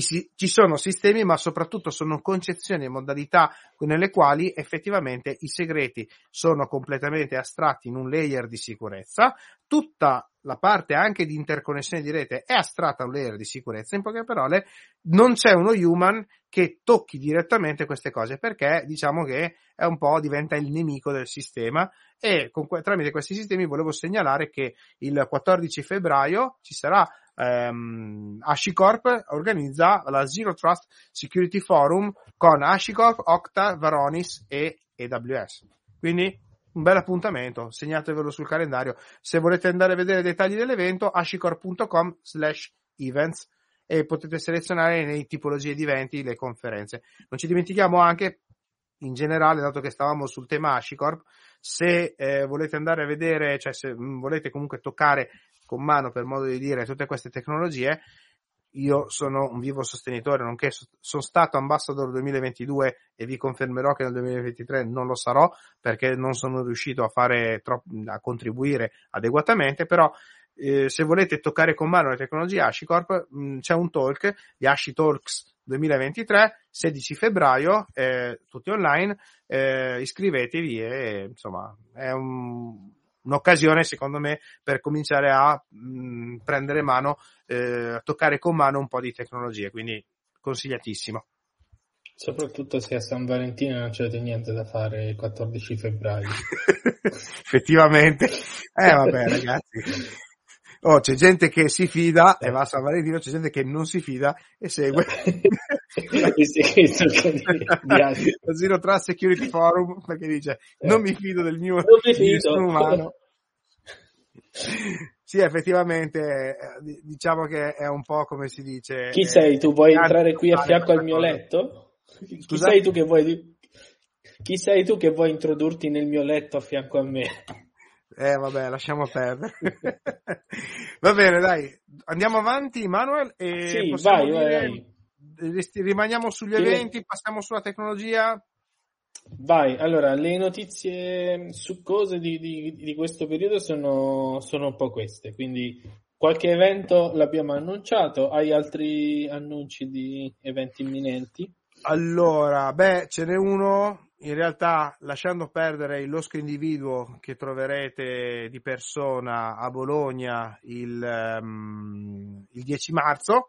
ci sono sistemi, ma soprattutto sono concezioni e modalità nelle quali effettivamente i segreti sono completamente astratti in un layer di sicurezza. Tutta la parte anche di interconnessione di rete è astratta a un layer di sicurezza. In poche parole, non c'è uno human che tocchi direttamente queste cose perché diciamo che è un po' diventa il nemico del sistema e con, tramite questi sistemi volevo segnalare che il 14 febbraio ci sarà ehm, HashiCorp organizza la Zero Trust Security Forum con HashiCorp, Okta, Varonis e AWS. Quindi un bel appuntamento, segnatevelo sul calendario. Se volete andare a vedere i dettagli dell'evento, hashicorp.com slash events e potete selezionare nei tipologie di eventi le conferenze. Non ci dimentichiamo anche, in generale, dato che stavamo sul tema HashiCorp, se eh, volete andare a vedere, cioè se volete comunque toccare con mano, per modo di dire, tutte queste tecnologie, io sono un vivo sostenitore, nonché sono stato ambassador 2022 e vi confermerò che nel 2023 non lo sarò perché non sono riuscito a fare troppo, a contribuire adeguatamente, però eh, se volete toccare con mano le tecnologie HashiCorp mh, c'è un talk di HashiTalks 2023, 16 febbraio, eh, tutti online, eh, iscrivetevi e insomma è un, un'occasione secondo me per cominciare a mh, prendere mano, eh, a toccare con mano un po' di tecnologie, quindi consigliatissimo. Soprattutto se a San Valentino non c'è niente da fare il 14 febbraio. Effettivamente. Eh vabbè ragazzi. Oh, c'è gente che si fida e va a San Valentino, c'è gente che non si fida e segue. Lo Zero Trust Security Forum perché dice non mi fido del mio fido. umano. Sì, effettivamente, diciamo che è un po' come si dice. Chi sei tu? Vuoi entrare qui a fianco al mio letto? Chi sei tu che vuoi chi sei tu che vuoi introdurti nel mio letto a fianco a me? Eh vabbè, lasciamo perdere. Va bene, dai, andiamo avanti, Manuel. E sì, vai, dire, vai. Rimaniamo sugli eventi, passiamo sulla tecnologia. Vai, allora, le notizie succose di, di, di questo periodo sono, sono un po' queste, quindi qualche evento l'abbiamo annunciato, hai altri annunci di eventi imminenti? Allora, beh, ce n'è uno in realtà lasciando perdere il losco individuo che troverete di persona a Bologna il, um, il 10 marzo,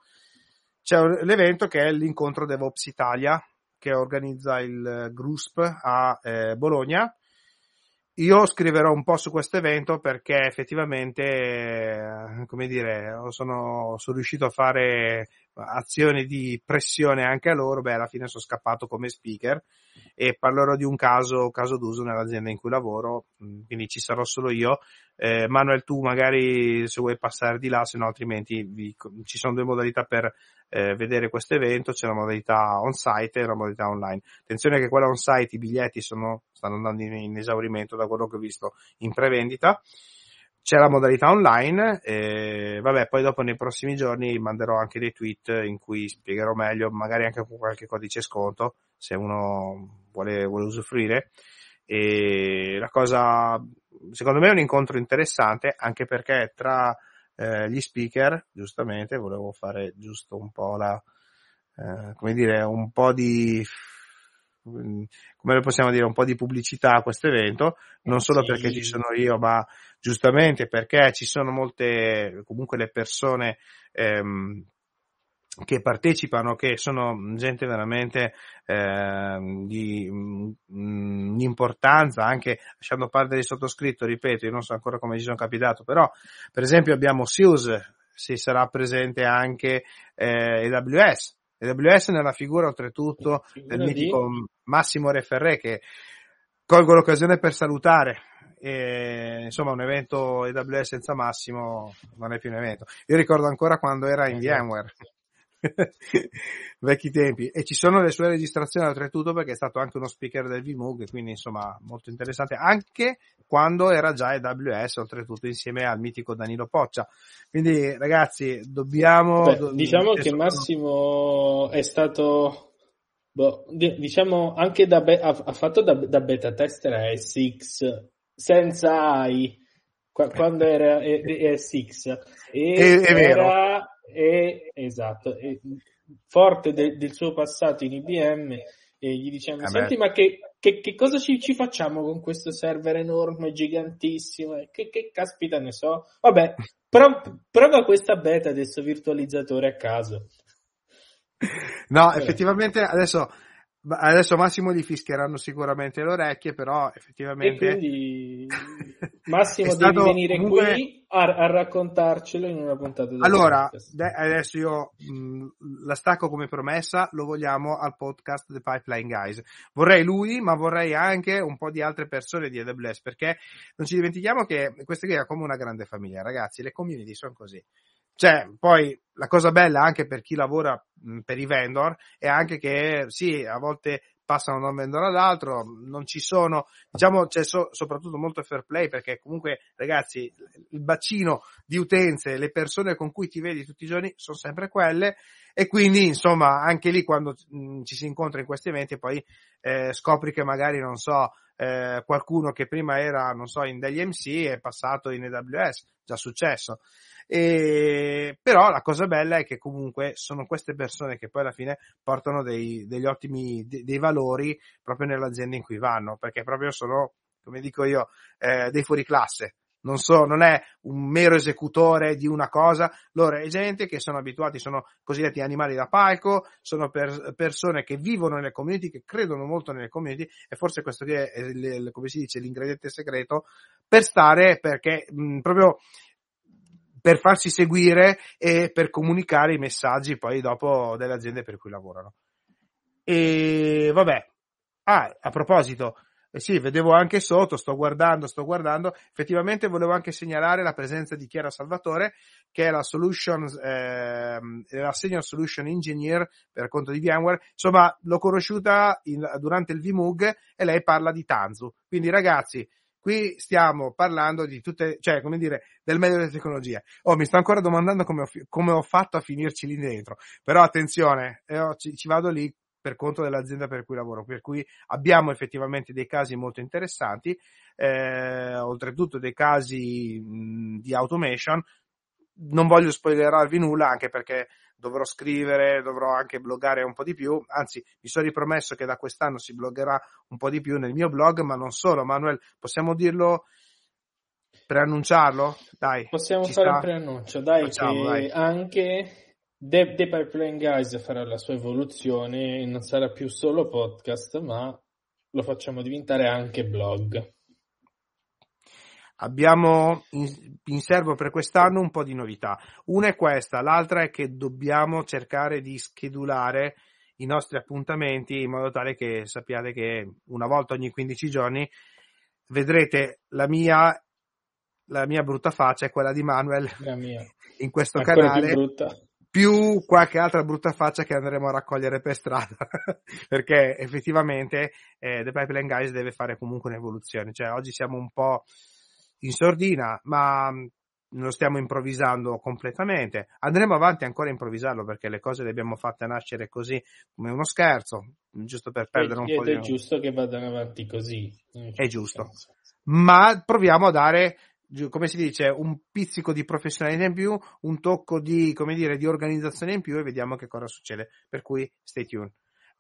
c'è l'evento che è l'incontro DevOps Italia che organizza il GRUSP a eh, Bologna. Io scriverò un po' su questo evento perché effettivamente, eh, come dire, sono, sono riuscito a fare azioni di pressione anche a loro, beh, alla fine sono scappato come speaker e parlerò di un caso, caso d'uso nell'azienda in cui lavoro, mm, quindi ci sarò solo io. Eh, Manuel, tu magari se vuoi passare di là, se no altrimenti vi, ci sono due modalità per eh, vedere questo evento, c'è la modalità on-site e la modalità online. Attenzione che quella on-site, i biglietti sono, stanno andando in, in esaurimento da quello che ho visto in prevendita c'è la modalità online e vabbè poi dopo nei prossimi giorni manderò anche dei tweet in cui spiegherò meglio magari anche con qualche codice sconto se uno vuole, vuole usufruire. E la cosa secondo me è un incontro interessante anche perché tra eh, gli speaker giustamente volevo fare giusto un po' la eh, come dire un po' di come possiamo dire, un po' di pubblicità a questo evento, non solo sì. perché ci sono io, ma giustamente perché ci sono molte, comunque le persone ehm, che partecipano, che sono gente veramente eh, di mh, importanza, anche lasciando perdere il sottoscritto, ripeto, io non so ancora come ci sono capitato, però per esempio abbiamo Sius, si sarà presente anche eh, AWS, AWS nella figura oltretutto del mitico di... Massimo Referré che colgo l'occasione per salutare. E, insomma, un evento AWS senza Massimo non è più un evento. Io ricordo ancora quando era in VMware. vecchi tempi. E ci sono le sue registrazioni oltretutto perché è stato anche uno speaker del VMUG, quindi insomma molto interessante, anche quando era già AWS oltretutto insieme al mitico Danilo Poccia. Quindi ragazzi, dobbiamo... Beh, diciamo che Massimo è stato... Boh, diciamo anche da be- ha fatto da, da beta tester a SX senza AI quando era ESX e è, è era è, esatto, è forte de, del suo passato in IBM e gli diciamo, eh senti ma che, che, che cosa ci, ci, facciamo con questo server enorme, gigantissimo? Che, che caspita ne so? Vabbè, prov- prova questa beta adesso virtualizzatore a caso. No, effettivamente adesso Adesso Massimo gli fischieranno sicuramente le orecchie, però effettivamente... E quindi Massimo devi venire comunque... qui a, a, raccontarcelo in una puntata Allora, de- adesso io mh, la stacco come promessa, lo vogliamo al podcast The Pipeline Guys. Vorrei lui, ma vorrei anche un po' di altre persone di AWS, perché non ci dimentichiamo che questa è come una grande famiglia, ragazzi, le community sono così. Cioè, poi la cosa bella anche per chi lavora mh, per i vendor è anche che sì, a volte passano da un vendor all'altro, non ci sono, diciamo c'è so, soprattutto molto fair play perché comunque ragazzi il bacino di utenze, le persone con cui ti vedi tutti i giorni sono sempre quelle e quindi insomma anche lì quando mh, ci si incontra in questi eventi poi eh, scopri che magari non so eh, qualcuno che prima era non so in degli MC è passato in AWS, già successo. E, però la cosa bella è che comunque sono queste persone che poi alla fine portano dei, degli ottimi, dei, dei valori proprio nell'azienda in cui vanno, perché proprio sono, come dico io, eh, dei fuori classe. Non, so, non è un mero esecutore di una cosa, loro è gente che sono abituati, sono cosiddetti animali da palco, sono per, persone che vivono nelle community, che credono molto nelle community e forse questo è, è come si dice, l'ingrediente segreto per stare, perché mh, proprio per farsi seguire e per comunicare i messaggi poi dopo delle aziende per cui lavorano. E vabbè, ah, a proposito, eh sì, vedevo anche sotto, sto guardando, sto guardando, effettivamente volevo anche segnalare la presenza di Chiara Salvatore, che è la solution, eh, la senior solution engineer per conto di VMware, insomma, l'ho conosciuta in, durante il VMUG e lei parla di Tanzu. Quindi ragazzi, Qui stiamo parlando di tutte, cioè, come dire, del meglio delle tecnologie. Oh, mi sto ancora domandando come ho, come ho fatto a finirci lì dentro. Però attenzione, eh, ci, ci vado lì per conto dell'azienda per cui lavoro, per cui abbiamo effettivamente dei casi molto interessanti, eh, oltretutto dei casi mh, di automation. Non voglio spoilerarvi nulla, anche perché dovrò scrivere, dovrò anche bloggare un po' di più, anzi mi sono ripromesso che da quest'anno si bloggerà un po' di più nel mio blog, ma non solo, Manuel, possiamo dirlo, preannunciarlo? Dai. Possiamo fare sta? un preannuncio, dai, Facciamo, dai. anche The, The Pipeline Guys farà la sua evoluzione e non sarà più solo podcast, ma lo facciamo diventare anche blog. Abbiamo in, in, serbo per quest'anno un po' di novità. Una è questa, l'altra è che dobbiamo cercare di schedulare i nostri appuntamenti in modo tale che sappiate che una volta ogni 15 giorni vedrete la mia, la mia brutta faccia e quella di Manuel in questo Ancora canale. Più, qualche altra brutta faccia che andremo a raccogliere per strada perché effettivamente eh, The Pipeline Guys deve fare comunque un'evoluzione cioè oggi siamo un po' in sordina, ma mm, non lo stiamo improvvisando completamente. Andremo avanti ancora a improvvisarlo perché le cose le abbiamo fatte nascere così come uno scherzo, giusto per perdere un po' di... È giusto che vadano avanti così. È giusto. Ma proviamo a dare come si dice, un pizzico di professionalità in più, un tocco di, come dire, di organizzazione in più e vediamo che cosa succede. Per cui stay tuned.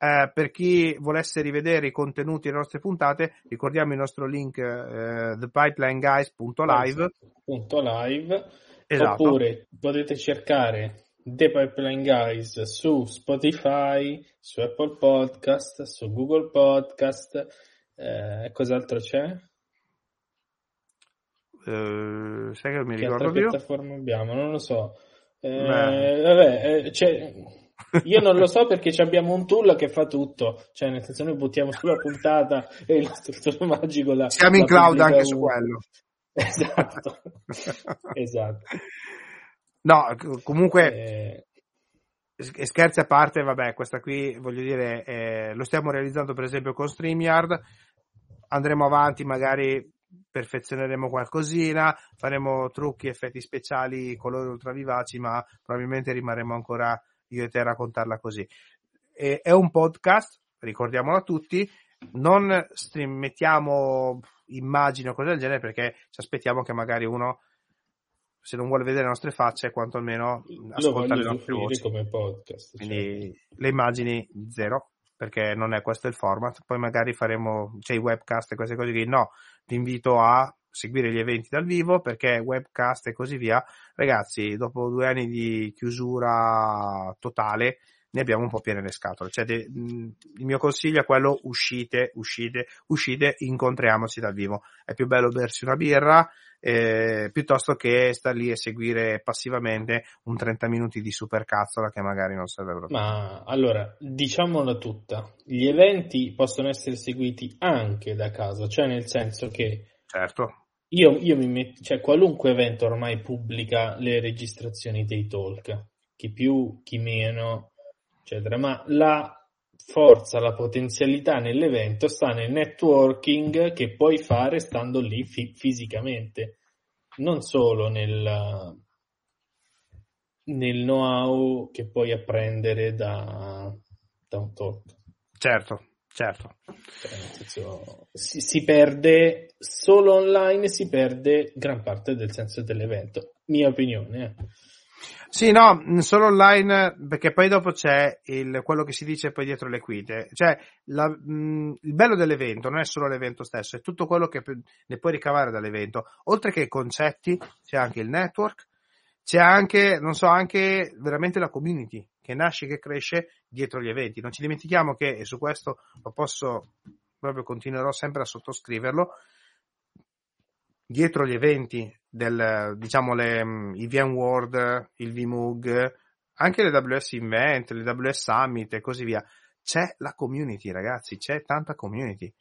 Eh, per chi volesse rivedere i contenuti delle nostre puntate, ricordiamo il nostro link eh, thepipelineguys.live. Live. Esatto. Oppure potete cercare The Pipeline Guys su Spotify, su Apple Podcast, su Google Podcast. Eh, cos'altro c'è? Uh, sai che mi che ricordo più? Che piattaforma abbiamo? Non lo so. Eh, vabbè, eh, c'è io non lo so perché abbiamo un tool che fa tutto, cioè nel senso noi buttiamo sulla puntata e il nostro magico la Siamo in cloud anche uno. su quello. Esatto. esatto. No, comunque eh... scherzi a parte, vabbè, questa qui voglio dire, eh, lo stiamo realizzando per esempio con StreamYard, andremo avanti, magari perfezioneremo qualcosina, faremo trucchi, effetti speciali, colori ultravivaci, ma probabilmente rimarremo ancora io e te a raccontarla così. E, è un podcast, ricordiamolo a tutti, non stream, mettiamo immagini o cose del genere perché ci aspettiamo che magari uno se non vuole vedere le nostre facce, quantomeno ascolta le nostre voci. come podcast. Quindi certo. le immagini zero, perché non è questo il format. Poi magari faremo, c'è i webcast e queste cose qui. No, ti invito a seguire gli eventi dal vivo perché webcast e così via. Ragazzi, dopo due anni di chiusura totale, ne abbiamo un po' piene le scatole. Cioè, de, il mio consiglio è quello uscite, uscite, uscite, incontriamoci dal vivo. È più bello bersi una birra eh, piuttosto che star lì e seguire passivamente un 30 minuti di supercazzola che magari non serve proprio. Ma allora, diciamola tutta, gli eventi possono essere seguiti anche da casa, cioè nel senso che... Certo. Io, io mi metto, cioè qualunque evento ormai pubblica le registrazioni dei talk, chi più, chi meno, eccetera, ma la forza, la potenzialità nell'evento sta nel networking che puoi fare stando lì fi- fisicamente, non solo nel, nel know-how che puoi apprendere da, da un talk. Certo, certo. Cioè, senso, si, si, perde solo online, si perde gran parte del senso dell'evento. Mia opinione. Eh. Sì, no, solo online, perché poi dopo c'è il, quello che si dice poi dietro le quinte. Cioè, la, mh, il bello dell'evento non è solo l'evento stesso, è tutto quello che ne puoi ricavare dall'evento. Oltre che i concetti, c'è anche il network, c'è anche, non so, anche veramente la community che nasce, che cresce dietro gli eventi. Non ci dimentichiamo che, e su questo lo posso, proprio continuerò sempre a sottoscriverlo, dietro gli eventi del, diciamo, le, i VMworld, il VMUG, anche le WS Invent, le WS Summit e così via, c'è la community, ragazzi, c'è tanta community.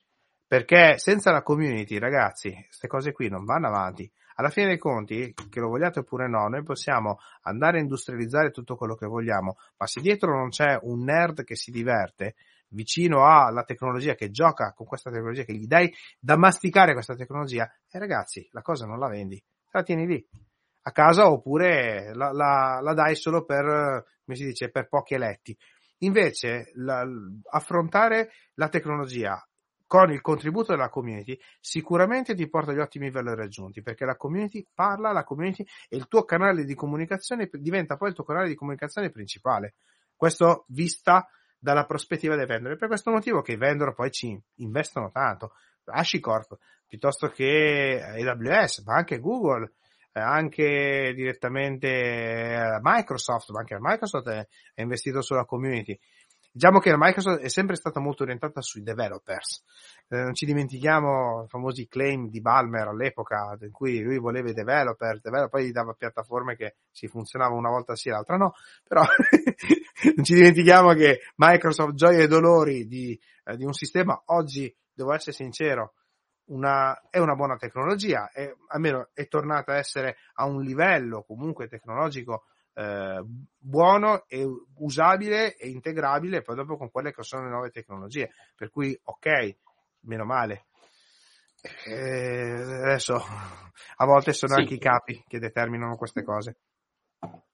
Perché senza la community, ragazzi, queste cose qui non vanno avanti. Alla fine dei conti, che lo vogliate oppure no, noi possiamo andare a industrializzare tutto quello che vogliamo, ma se dietro non c'è un nerd che si diverte, vicino alla tecnologia, che gioca con questa tecnologia, che gli dai da masticare questa tecnologia, e eh, ragazzi, la cosa non la vendi, la tieni lì a casa oppure la, la, la dai solo per, come si dice, per pochi eletti. Invece, la, affrontare la tecnologia con il contributo della community sicuramente ti porta agli ottimi valori aggiunti perché la community parla, la community e il tuo canale di comunicazione diventa poi il tuo canale di comunicazione principale. Questo vista dalla prospettiva dei vendor. E per questo motivo che i vendor poi ci investono tanto. HashiCorp piuttosto che AWS, ma anche Google, eh, anche direttamente eh, Microsoft, ma anche Microsoft è, è investito sulla community. Diciamo che la Microsoft è sempre stata molto orientata sui developers. Eh, non ci dimentichiamo i famosi claim di Balmer all'epoca in cui lui voleva i developer, developer poi gli dava piattaforme che si funzionava una volta sì, l'altra no, però non ci dimentichiamo che Microsoft gioia e dolori di, eh, di un sistema oggi, devo essere sincero, una, è una buona tecnologia, è, almeno è tornata a essere a un livello comunque tecnologico eh, buono e usabile e integrabile poi dopo con quelle che sono le nuove tecnologie. Per cui, ok, meno male. Eh, adesso a volte sono sì. anche i capi che determinano queste cose.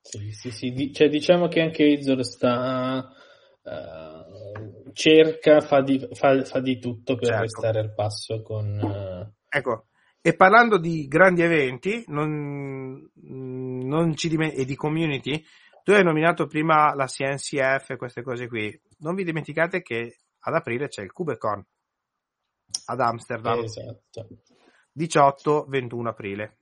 Sì, sì, sì. Cioè, diciamo che anche Izor sta. Uh, cerca, fa di, fa, fa di, tutto per certo. restare al passo con. Uh... Ecco, e parlando di grandi eventi non, non ci diment- e di community, tu hai nominato prima la CNCF e queste cose qui. Non vi dimenticate che ad aprile c'è il CubeCon ad Amsterdam. Esatto. 18-21 aprile.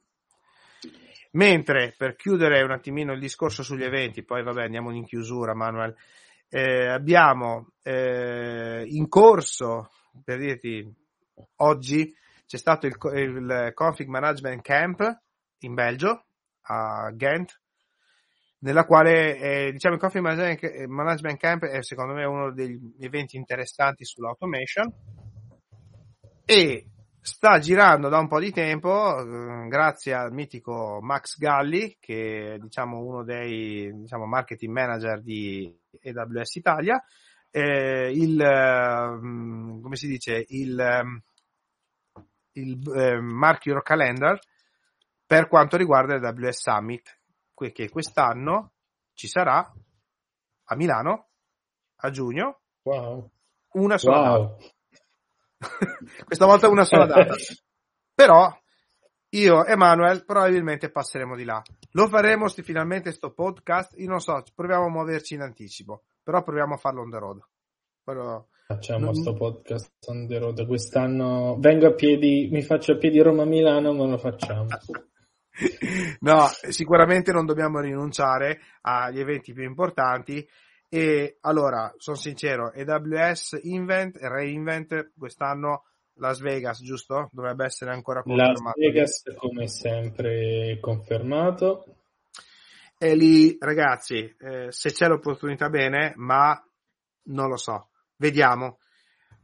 Mentre per chiudere un attimino il discorso sugli eventi, poi vabbè andiamo in chiusura Manuel, eh, abbiamo eh, in corso, per dirti, oggi c'è stato il, il Config Management Camp in Belgio, a Ghent, nella quale eh, diciamo il Config Management Camp è secondo me uno degli eventi interessanti sull'automation. E sta girando da un po' di tempo, eh, grazie al mitico Max Galli, che è diciamo, uno dei diciamo, marketing manager di AWS Italia, eh, il, eh, come si dice, il, ehm, il eh, Mark Your Calendar per quanto riguarda il AWS Summit, che quest'anno ci sarà a Milano a giugno. Wow. Una sola wow. Questa volta una sola data. Però io e Manuel probabilmente passeremo di là. Lo faremo sti, finalmente sto podcast. Io non so, proviamo a muoverci in anticipo, però proviamo a farlo on the road. Però... Facciamo sto podcast on the road quest'anno. Vengo a piedi, mi faccio a piedi Roma-Milano, ma lo facciamo. no, sicuramente non dobbiamo rinunciare agli eventi più importanti e allora, sono sincero, AWS Invent e Reinvent quest'anno Las Vegas, giusto? Dovrebbe essere ancora confermato. Las Vegas, come sempre, confermato. E lì, ragazzi, eh, se c'è l'opportunità bene, ma non lo so. Vediamo.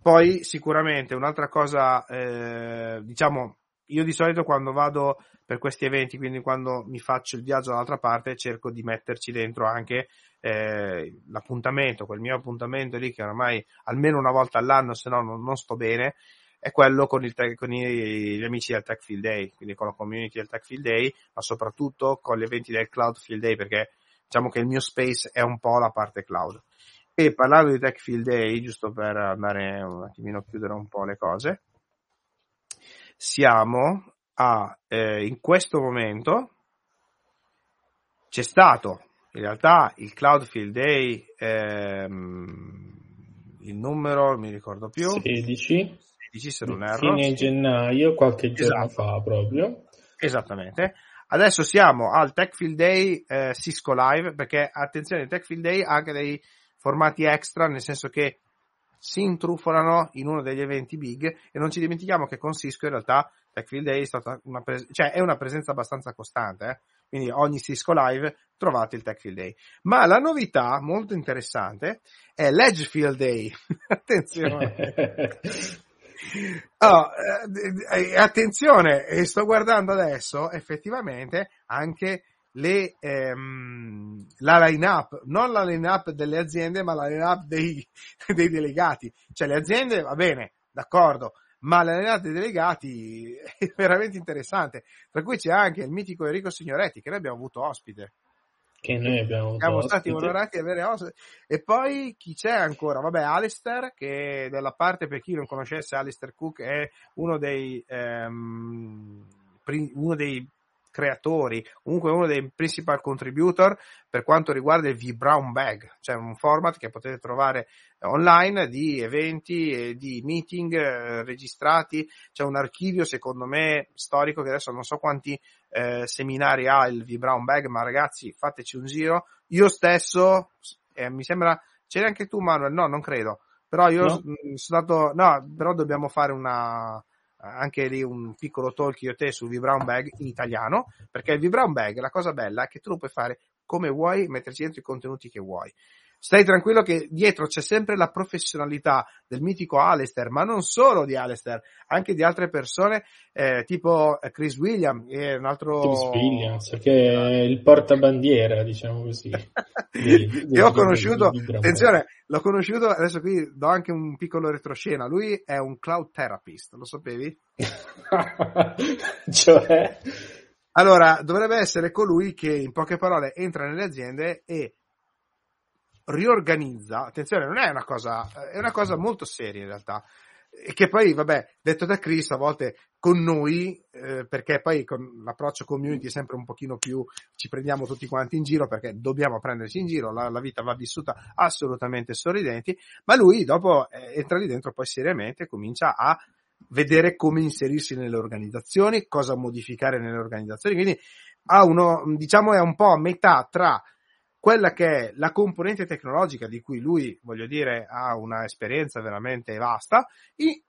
Poi, sicuramente, un'altra cosa, eh, diciamo, io di solito quando vado per questi eventi, quindi quando mi faccio il viaggio dall'altra parte, cerco di metterci dentro anche eh, l'appuntamento, quel mio appuntamento lì che ormai almeno una volta all'anno, se no non, non sto bene, è quello con, il, con i, gli amici del Tech Field Day, quindi con la community del Tech Field Day, ma soprattutto con gli eventi del Cloud Field Day, perché diciamo che il mio space è un po' la parte cloud. E parlando di Tech Field Day, giusto per andare un attimino a chiudere un po' le cose, siamo a, eh, in questo momento, c'è stato in realtà il Cloud Field Day, ehm, il numero, mi ricordo più. 16. 16 se non erro. Fine gennaio, qualche giorno esatto. fa proprio. Esattamente. Adesso siamo al Tech Field Day eh, Cisco Live, perché attenzione, Tech Field Day ha anche dei formati extra, nel senso che si intrufolano in uno degli eventi big e non ci dimentichiamo che con Cisco in realtà TechField Day è stata una, pres- cioè è una presenza abbastanza costante, eh? quindi ogni Cisco Live trovate il TechField Day. Ma la novità molto interessante è l'Edgefield Day. attenzione. Oh, eh, attenzione, e sto guardando adesso effettivamente anche le, ehm, la line-up, non la line-up delle aziende, ma la line-up dei, dei delegati. Cioè le aziende, va bene, d'accordo, ma la line-up dei delegati è veramente interessante. Tra cui c'è anche il mitico Enrico Signoretti, che noi abbiamo avuto ospite. Che noi abbiamo avuto Siamo ospite. stati onorati di avere ospite. E poi chi c'è ancora? Vabbè, Alistair, che dalla parte, per chi non conoscesse, Alistair Cook è uno dei, ehm, uno dei creatori, comunque uno dei principal contributor per quanto riguarda il V-Brown Bag, cioè un format che potete trovare online di eventi e di meeting eh, registrati, c'è un archivio secondo me storico che adesso non so quanti eh, seminari ha il V-Brown Bag, ma ragazzi fateci un giro, io stesso, eh, mi sembra, c'eri anche tu Manuel, no non credo, però io no. sono stato, no, però dobbiamo fare una, anche lì un piccolo talk io te sul V-Brown Bag in italiano, perché il V-Brown Bag, la cosa bella è che tu lo puoi fare come vuoi, metterci dentro i contenuti che vuoi. Stai tranquillo che dietro c'è sempre la professionalità del mitico Alistair, ma non solo di Alistair, anche di altre persone, eh, tipo Chris Williams e un altro... Chris Williams, che è il portabandiera, diciamo così. di, di, ho conosciuto, attenzione, l'ho conosciuto, adesso qui do anche un piccolo retroscena, lui è un cloud therapist, lo sapevi? cioè... Allora, dovrebbe essere colui che in poche parole entra nelle aziende e riorganizza, attenzione, non è una cosa, è una cosa molto seria in realtà, e che poi, vabbè, detto da Chris, a volte con noi, eh, perché poi con l'approccio community è sempre un pochino più, ci prendiamo tutti quanti in giro, perché dobbiamo prenderci in giro, la, la vita va vissuta assolutamente sorridenti, ma lui dopo eh, entra lì dentro poi seriamente comincia a vedere come inserirsi nelle organizzazioni, cosa modificare nelle organizzazioni, quindi ha uno, diciamo, è un po' a metà tra quella che è la componente tecnologica di cui lui, voglio dire, ha una esperienza veramente vasta, e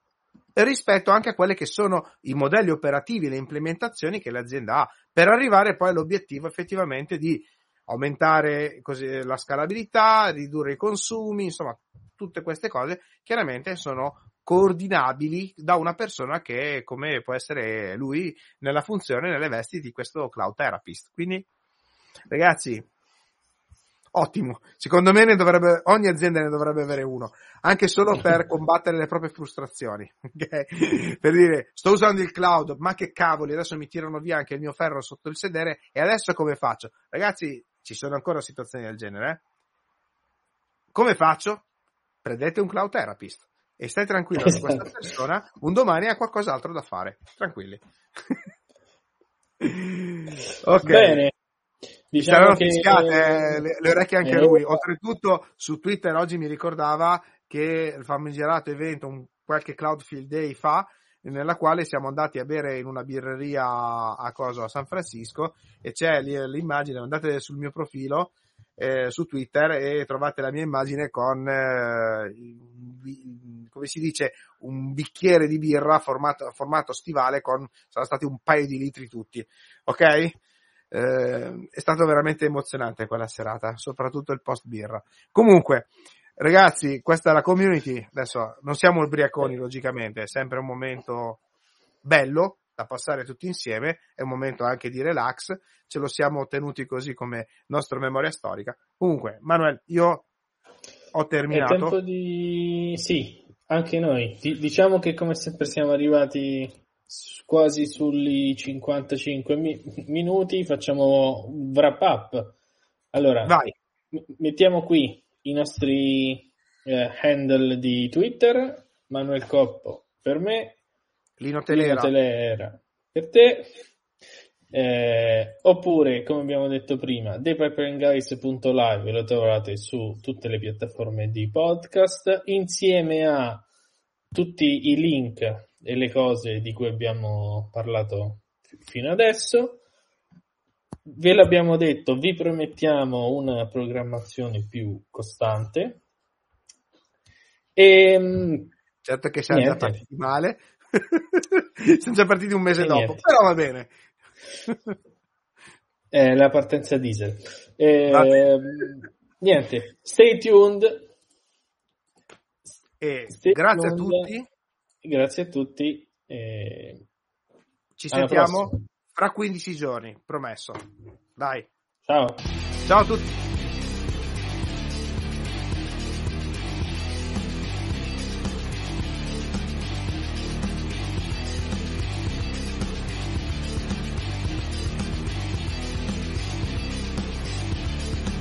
rispetto anche a quelli che sono i modelli operativi, le implementazioni che l'azienda ha, per arrivare poi all'obiettivo effettivamente di aumentare così, la scalabilità, ridurre i consumi, insomma, tutte queste cose chiaramente sono coordinabili da una persona che come può essere lui nella funzione, nelle vesti di questo cloud therapist. Quindi, ragazzi, ottimo. Secondo me ne dovrebbe, ogni azienda ne dovrebbe avere uno, anche solo per combattere le proprie frustrazioni. Okay? Per dire, sto usando il cloud, ma che cavoli, adesso mi tirano via anche il mio ferro sotto il sedere e adesso come faccio? Ragazzi, ci sono ancora situazioni del genere, eh? Come faccio? Prendete un cloud therapist e stai tranquillo che questa persona un domani ha qualcos'altro da fare. Tranquilli. ok. Bene. Diciamo che... fischiate eh, le, le, orecchie anche eh, lui. Oltretutto su Twitter oggi mi ricordava che il famigerato evento, un, qualche Cloud Field Day fa, nella quale siamo andati a bere in una birreria a, cosa, a San Francisco e c'è l'immagine, andate sul mio profilo eh, su Twitter e trovate la mia immagine con, eh, come si dice, un bicchiere di birra formato, formato stivale con, sono stati un paio di litri tutti, ok? Eh, è stato veramente emozionante quella serata, soprattutto il post birra. Comunque, ragazzi, questa è la community. Adesso non siamo ubriaconi, logicamente, è sempre un momento bello da passare tutti insieme, è un momento anche di relax, ce lo siamo ottenuti così come nostra memoria storica. Comunque, Manuel, io ho terminato. È tempo di... Sì, anche noi. diciamo che come sempre siamo arrivati quasi sui 55 mi- minuti, facciamo un wrap up. Allora, Vai. Mettiamo qui i nostri eh, handle di Twitter, Manuel Coppo per me, Lino Telera, Lino Telera per te, eh, oppure come abbiamo detto prima, thepiperinguys.live lo trovate su tutte le piattaforme di podcast insieme a tutti i link e le cose di cui abbiamo parlato fino adesso. Ve l'abbiamo detto, vi promettiamo una programmazione più costante. E, ehm, certo che siamo già partiti male, siamo già partiti un mese e dopo, niente. però va bene. È la partenza diesel. Eh, niente, stay tuned. E stay grazie tuned. a tutti. Grazie a tutti. E... Ci sentiamo fra 15 giorni, promesso. Dai. Ciao. Ciao a tutti.